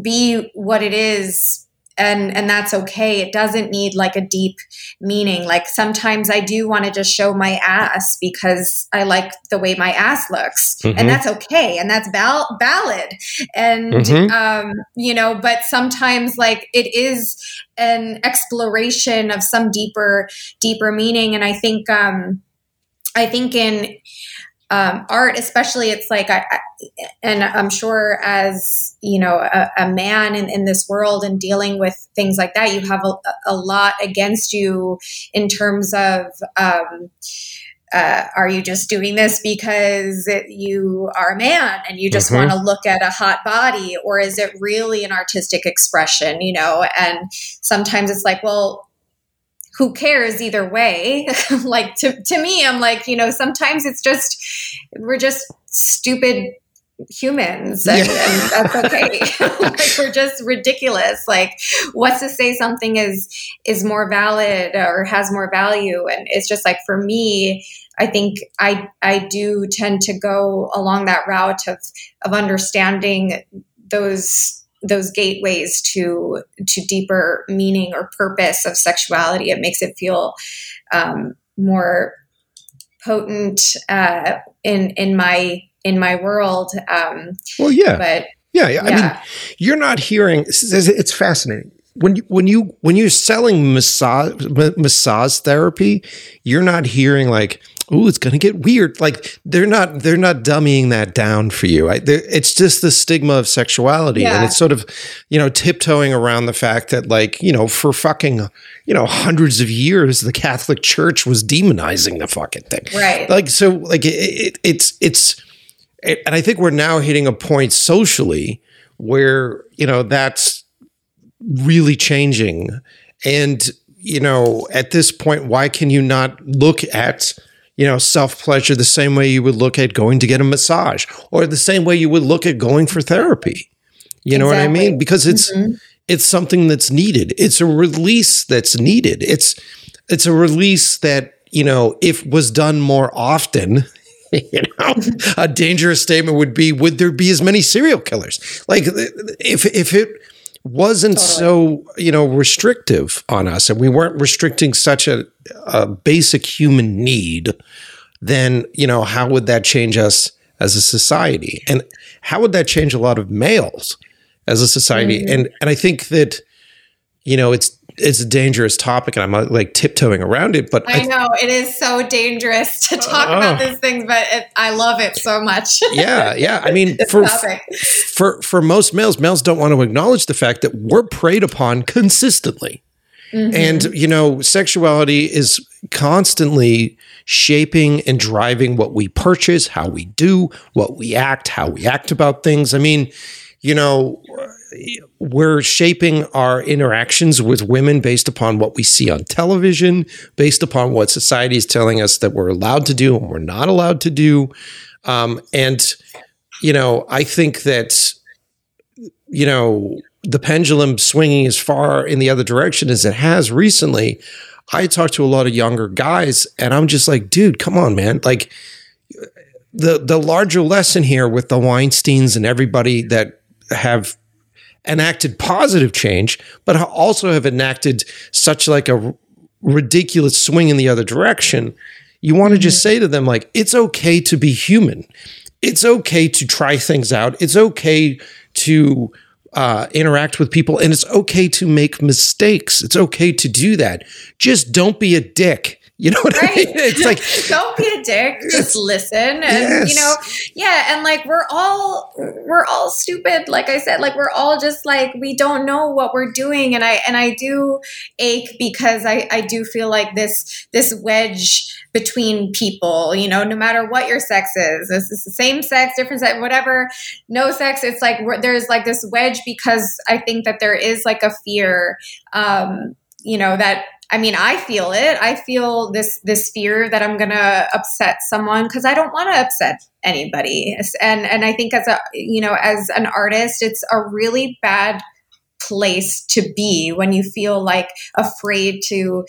be what it is and and that's okay it doesn't need like a deep meaning like sometimes i do want to just show my ass because i like the way my ass looks Mhm. and that's okay and that's val- valid and Mhm. um you know but sometimes like it is an exploration of some deeper deeper meaning and i think um i think in um, art especially it's like I, I and i'm sure as you know a, a man in, in this world and dealing with things like that you have a, a lot against you in terms of um, uh, are you just doing this because it, you are a man and you just Mhm. want to look at a hot body or is it really an artistic expression you know and sometimes it's like well who cares either way. Like to, to me i'm like you know sometimes it's just we're just stupid humans and, Yeah. and that's okay. Like we're just ridiculous. Like what's to say something is is more valid or has more value? And it's just like for me i think i i do tend to go along that route of of understanding those those gateways to to deeper meaning or purpose of sexuality it makes it feel um, more potent uh, in in my in my world. Um, Well, yeah. but Yeah, yeah. I mean, you're not hearing. It's, it's fascinating when you when you when you're selling massage massage therapy. You're not hearing like, "Oh, it's going to get weird." Like they're not they're not dummying that down for you. I, it's just the stigma of sexuality, and it's sort of you know tiptoeing around the fact that like you know for fucking you know hundreds of years the Catholic Church was demonizing the fucking thing right. like so like it, it, it's it's it, and i think we're now hitting a point socially where you know that's really changing and you know at this point why can you not look at you know self pleasure the same way you would look at going to get a massage or the same way you would look at going for therapy. You know what i mean? Because it's Mhm. it's something that's needed. It's a release that's needed. It's it's a release that you know if was done more often you know a dangerous statement would be would there be as many serial killers? Like if if it wasn't so you know restrictive on us and we weren't restricting such a, a basic human need then you know how would that change us as a society? And how would that change a lot of males as a society? Mm-hmm. And and i think that you know it's it's a dangerous topic and i'm uh, like tiptoeing around it but I know it is so dangerous to talk about Oh. these things, but it, I love it so much. yeah yeah i mean for topic. for for most males males don't want to acknowledge the fact that we're preyed upon consistently Mhm. and you know sexuality is constantly shaping and driving what we purchase how we do what we act how we act about things i mean you know we're shaping our interactions with women based upon what we see on television based upon what society is telling us that we're allowed to do and we're not allowed to do. Um, and you know i think that you know the pendulum swinging as far in the other direction as it has recently i talk to a lot of younger guys and i'm just like dude come on man. Like the the larger lesson here with the weinsteins and everybody that have enacted positive change but also have enacted such like a ridiculous swing in the other direction. You want to just say to them like it's okay to be human. It's okay to try things out. It's okay to uh, interact with people and it's okay to make mistakes. It's okay to do that. Just don't be a dick you know what i Right. mean it's like don't be a dick just listen and Yes. you know yeah and like we're all we're all stupid like i said like we're all just like we don't know what we're doing and i and i do ache because i i do feel like this this wedge between people you know no matter what your sex is this is the same sex different sex whatever no sex it's like there's like this wedge because i think that there is like a fear um you know that I mean, I feel it. I feel this this fear that I'm gonna upset someone because I don't want to upset anybody. And and I think as a you know as an artist, it's a really bad place to be when you feel like afraid to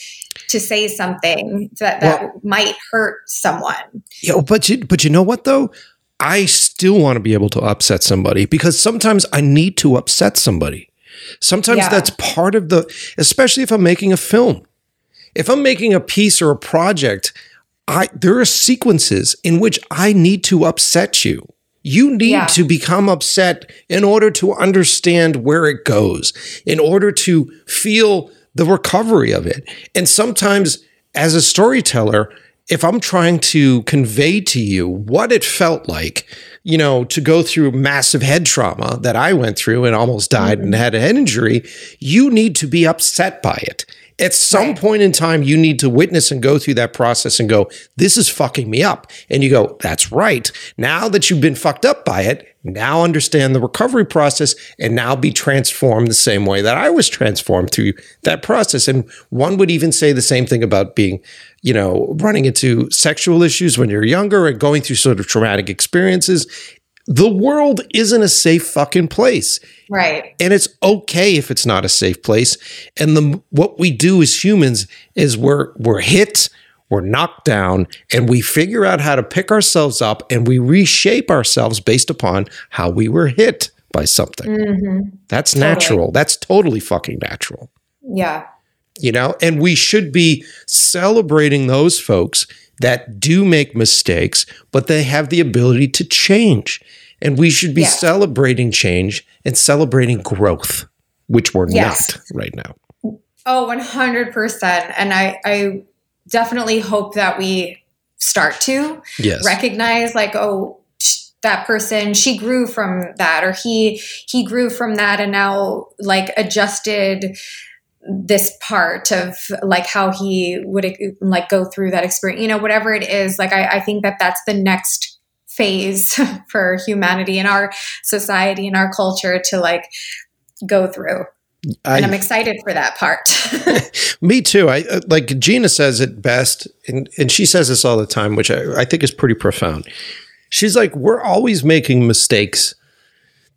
to say something that that might hurt someone. Yo, but you, but you know what though? I still want to be able to upset somebody because sometimes I need to upset somebody. Sometimes Yeah. that's part of the, especially if I'm making a film. If I'm making a piece or a project, I there are sequences in which I need to upset you. You need Yeah. to become upset in order to understand where it goes, in order to feel the recovery of it. And sometimes, as a storyteller, if I'm trying to convey to you what it felt like, you know, to go through massive head trauma that I went through and almost died mm-hmm. and had a head injury, you need to be upset by it. At some Right. point in time, you need to witness and go through that process and go, this is fucking me up. And you go, that's right. Now that you've been fucked up by it, now understand the recovery process and now be transformed the same way that I was transformed through that process. And one would even say the same thing about being, you know, running into sexual issues when you're younger and going through sort of traumatic experiences. The world isn't a safe fucking place Right. and it's okay if it's not a safe place and the what we do as humans is we're we're hit we're knocked down and we figure out how to pick ourselves up and we reshape ourselves based upon how we were hit by something hmm that's Totally. natural that's totally fucking natural Yeah. you know and we should be celebrating those folks that do make mistakes, but they have the ability to change. And we should be Yeah. celebrating change and celebrating growth, which we're Yes. not right now. Oh, 100%. And I, I definitely hope that we start to Yes. recognize like, oh, that person, she grew from that, or he, he grew from that and now like adjusted this part of like how he would like go through that experience, you know, whatever it is. Like, I, I think that that's the next phase for humanity and our society and our culture to like go through. and I'm excited for that part. me too. I uh, like Gina says it best, and, and she says this all the time, which I, I think is pretty profound. She's like, we're always making mistakes,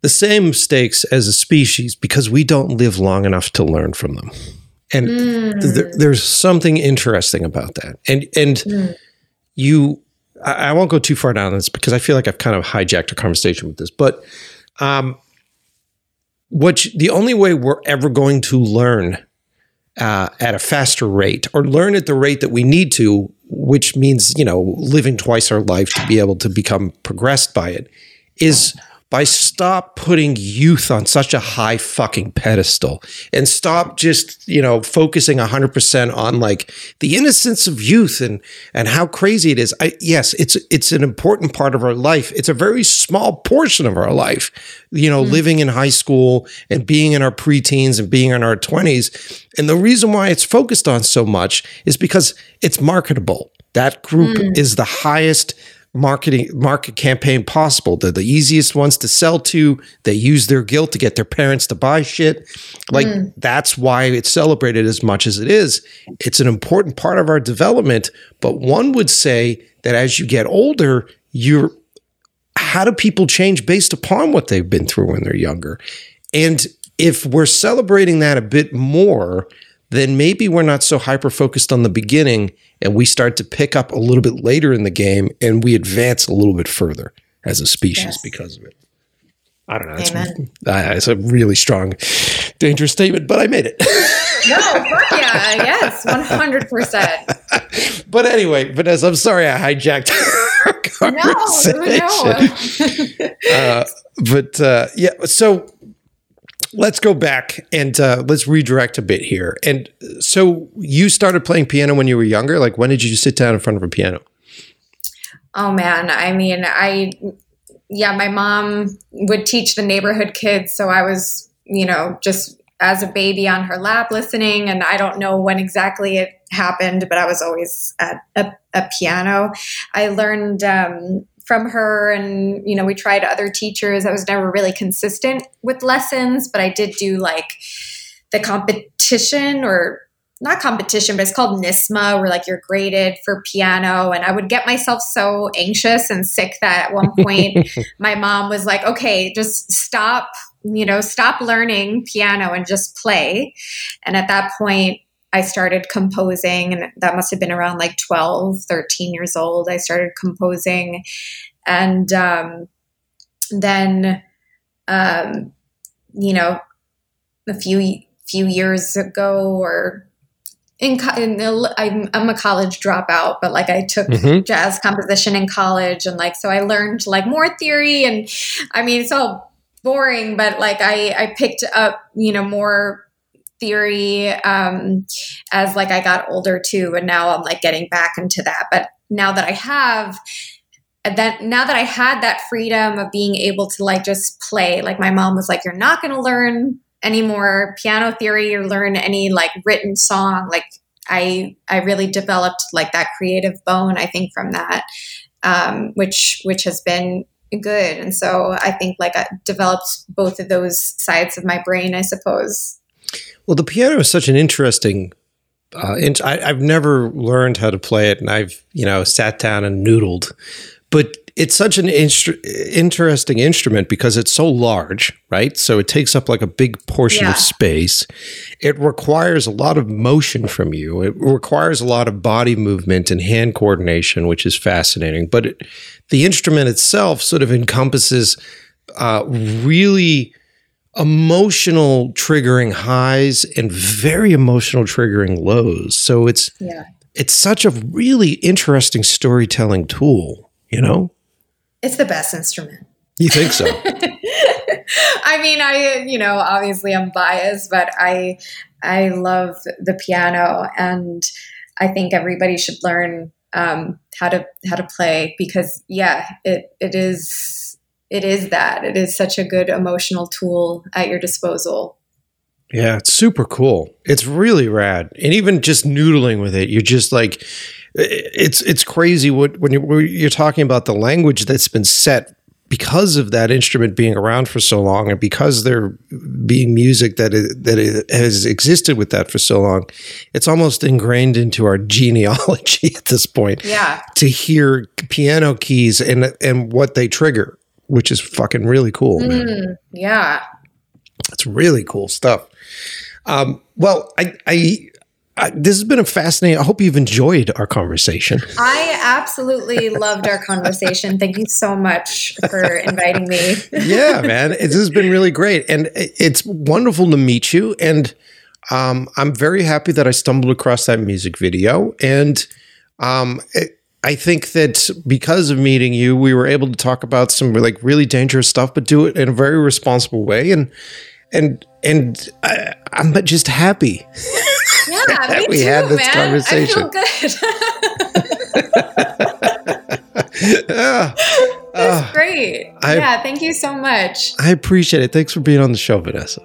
the same mistakes as a species, because we don't live long enough to learn from them. And Mm. there, there's something interesting about that. And and Mm. you, I, I won't go too far down this because I feel like I've kind of hijacked a conversation with this. But um, what you- the only way we're ever going to learn uh, at a faster rate or learn at the rate that we need to, which means, you know, living twice our life to be able to become progressed by it, is by stop putting youth on such a high fucking pedestal and stop just, you know, focusing 100% on like the innocence of youth and and how crazy it is. I yes, it's it's an important part of our life. It's a very small portion of our life. You know, hmm. living in high school and being in our preteens and being in our 20s. And the reason why it's focused on so much is because it's marketable. That group hmm. is the highest marketing market campaign possible. They're the easiest ones to sell to. They use their guilt to get their parents to buy shit. Like mm. that's why it's celebrated as much as it is. It's an important part of our development, but one would say that as you get older, you're how do people change based upon what they've been through when they're younger? And if we're celebrating that a bit more, then maybe we're not so hyper focused on the beginning and we start to pick up a little bit later in the game and we advance a little bit further as a species Yes. because of it. I don't know. It's, it's a really strong, dangerous statement, but I made it. no, fuck yeah, yes, one hundred percent. but anyway, Vanessa, I'm sorry I hijacked our No, conversation. no. uh, but uh, yeah, so let's go back and uh, let's redirect a bit here. And so you started playing piano when you were younger. Like, when did you sit down in front of a piano? Oh man, I mean, I yeah, my mom would teach the neighborhood kids, so I was, you know, just as a baby on her lap listening, and I don't know when exactly it happened, but I was always at a, a piano. I learned um, from her, and you know, we tried other teachers. I was never really consistent with lessons, but I did do like the competition or not competition, but it's called NYSSMA, where like you're graded for piano. And I would get myself so anxious and sick that at one point my mom was like, okay, just stop, you know, stop learning piano and just play. And at that point, I started composing, and that must have been around like 12, 13 years old. I started composing. And um, then, um, you know, a few few years ago or in, in I'm, I'm a college dropout, but like I took Mhm. jazz composition in college and like, so I learned like more theory and I mean, it's all boring, but like I, I picked up, you know, more theory um, as like I got older too. And now I'm like getting back into that. But now that I have, that now that I had that freedom of being able to like just play, like my mom was like, you're not going to learn any more piano theory or learn any like written song. Like I, I really developed like that creative bone. I think from that, um, which which has been good. And so I think like I developed both of those sides of my brain. I suppose. Well, the piano is such an interesting. Uh, int- I, I've never learned how to play it, and I've you know sat down and noodled, but it's such an instru- interesting instrument because it's so large, right? So it takes up like a big portion Yeah. of space. It requires a lot of motion from you. It requires a lot of body movement and hand coordination, which is fascinating. But it, the instrument itself sort of encompasses uh, really emotional triggering highs and very emotional triggering lows. So it's Yeah. it's such a really interesting storytelling tool, you know? It's the best instrument. You think so? I mean, I you know, obviously I'm biased, but I I love the piano, and I think everybody should learn um, how to how to play because yeah, it it is it is that it is such a good emotional tool at your disposal. Yeah, it's super cool. It's really rad. And even just noodling with it, you're just like it's it's crazy what when you're, you're talking about the language that's been set because of that instrument being around for so long and because there being music that is, that is, has existed with that for so long it's almost ingrained into our genealogy at this point Yeah, to hear piano keys and and what they trigger which is fucking really cool man. Mm, yeah. It's really cool stuff. Um, well, I, I, I, this has been a fascinating. I hope you've enjoyed our conversation. I absolutely loved our conversation. Thank you so much for inviting me. yeah, man, this has been really great, and it's wonderful to meet you. And um, I'm very happy that I stumbled across that music video, and um, it, I think that because of meeting you, we were able to talk about some like really dangerous stuff, but do it in a very responsible way. And and and I, I'm just happy. Yeah, me We too, had this man. conversation. I feel good. That's ah. great. I- yeah, thank you so much. I appreciate it. Thanks for being on the show, Vanessa.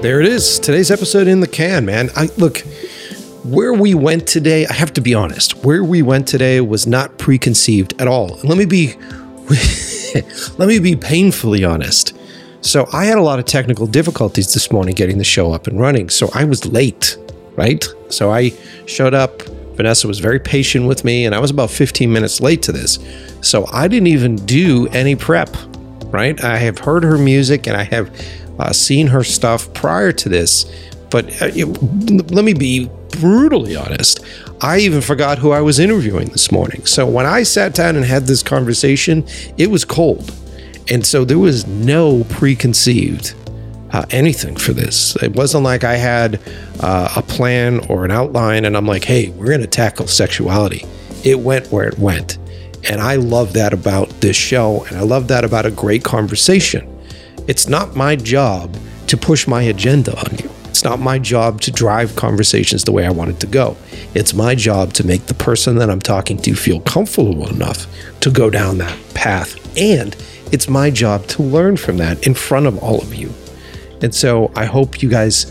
There it is. Today's episode in the can, man. I look where we went today. I have to be honest. Where we went today was not preconceived at all. And let me be let me be painfully honest. So I had a lot of technical difficulties this morning getting the show up and running. So I was late, right? So I showed up. Vanessa was very patient with me, and I was about 15 minutes late to this. So I didn't even do any prep, right? I have heard her music and I have uh, seen her stuff prior to this, but uh, it- let me be brutally honest. I even forgot who I was interviewing this morning. So when I sat down and had this conversation, it was cold. And so there was no preconceived uh, anything for this. It wasn't like I had uh, a plan or an outline and I'm like, hey, we're going to tackle sexuality. It went where it went. And I love that about this show. And I love that about a great conversation. It's not my job to push my agenda on you. It's not my job to drive conversations the way I want it to go. It's my job to make the person that I'm talking to feel comfortable enough to go down that path. And it's my job to learn from that in front of all of you. And so I hope you guys,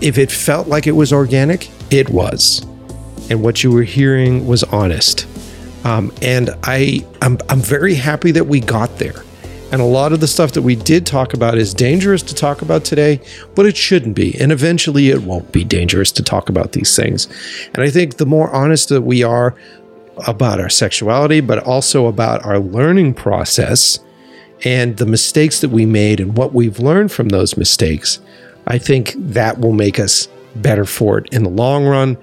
if it felt like it was organic, it was. And what you were hearing was honest. Um, and I, I'm, I'm very happy that we got there. And a lot of the stuff that we did talk about is dangerous to talk about today, but it shouldn't be. And eventually it won't be dangerous to talk about these things. And I think the more honest that we are about our sexuality, but also about our learning process and the mistakes that we made and what we've learned from those mistakes, I think that will make us better for it in the long run.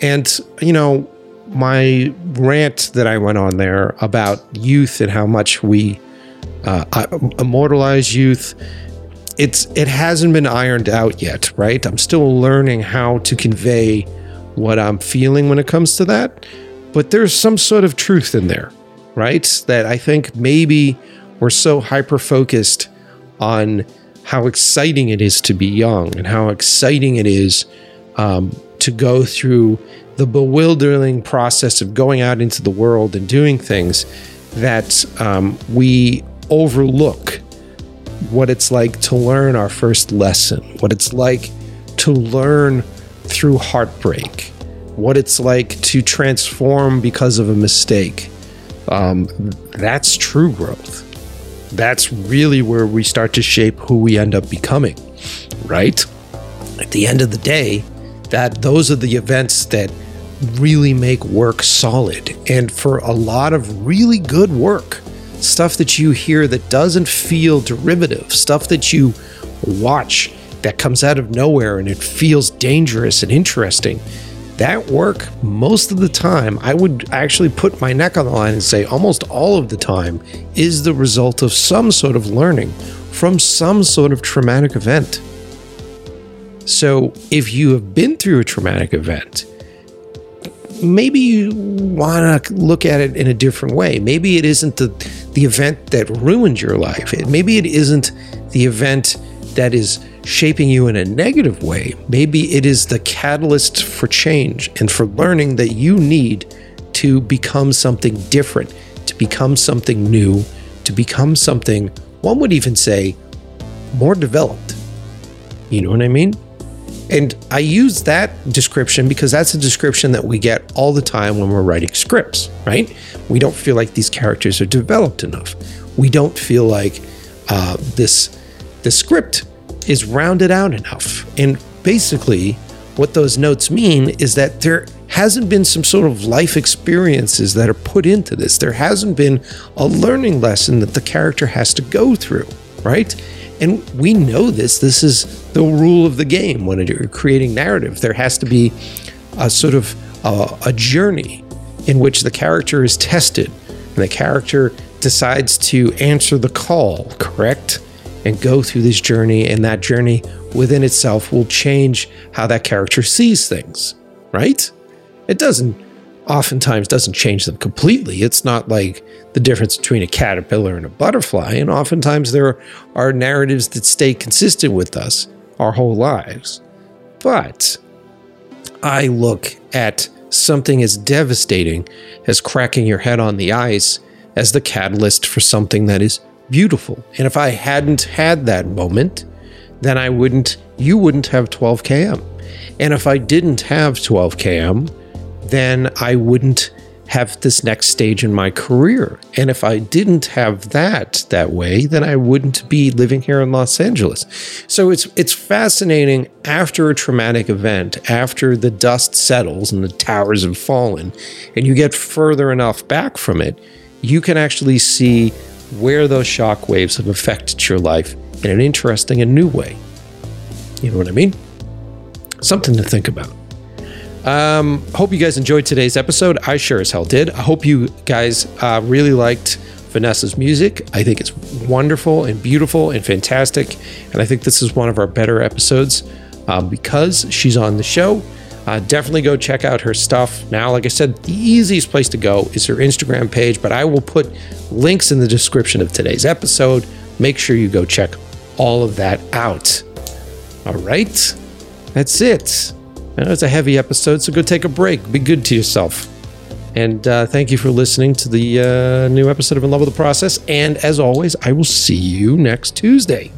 And, you know, my rant that I went on there about youth and how much we uh, immortalize youth, it's it hasn't been ironed out yet, right? I'm still learning how to convey what I'm feeling when it comes to that, but there's some sort of truth in there, right? That I think maybe we're so hyper focused on how exciting it is to be young and how exciting it is um, to go through the bewildering process of going out into the world and doing things that um, we overlook what it's like to learn our first lesson, what it's like to learn through heartbreak, what it's like to transform because of a mistake. Um, that's true growth. That's really where we start to shape who we end up becoming, right? At the end of the day, that those are the events that really make work solid. And for a lot of really good work, stuff that you hear that doesn't feel derivative, stuff that you watch that comes out of nowhere and it feels dangerous and interesting. That work, most of the time, I would actually put my neck on the line and say almost all of the time is the result of some sort of learning from some sort of traumatic event. So, if you have been through a traumatic event, maybe you want to look at it in a different way. Maybe it isn't the the event that ruined your life. Maybe it isn't the event that is shaping you in a negative way. Maybe it is the catalyst for change and for learning that you need to become something different, to become something new, to become something one would even say more developed. You know what I mean? And I use that description because that's a description that we get all the time when we're writing scripts, right? We don't feel like these characters are developed enough. We don't feel like uh, this the script is rounded out enough. And basically, what those notes mean is that there hasn't been some sort of life experiences that are put into this. There hasn't been a learning lesson that the character has to go through, right? And we know this. This is the rule of the game when you're creating narrative. There has to be a sort of uh, a journey in which the character is tested and the character decides to answer the call, correct? And go through this journey, and that journey within itself will change how that character sees things, right? It doesn't oftentimes doesn't change them completely. It's not like the difference between a caterpillar and a butterfly, and oftentimes there are narratives that stay consistent with us our whole lives. But I look at something as devastating as cracking your head on the ice as the catalyst for something that is beautiful. And if I hadn't had that moment, then I wouldn't, you wouldn't have 12 km. And if I didn't have 12 km, then I wouldn't have this next stage in my career. And if I didn't have that that way, then I wouldn't be living here in Los Angeles. So it's it's fascinating after a traumatic event, after the dust settles and the towers have fallen, and you get further enough back from it, you can actually see where those shock waves have affected your life in an interesting and new way. You know what I mean? Something to think about. Um, hope you guys enjoyed today's episode. I sure as hell did. I hope you guys uh, really liked Vanessa's music. I think it's wonderful and beautiful and fantastic. And I think this is one of our better episodes uh, because she's on the show. Uh, definitely go check out her stuff. Now, like I said, the easiest place to go is her Instagram page, but I will put links in the description of today's episode. Make sure you go check all of that out. All right, that's it. I know it's a heavy episode, so go take a break. Be good to yourself. And uh, thank you for listening to the uh, new episode of In Love with the Process. And as always, I will see you next Tuesday.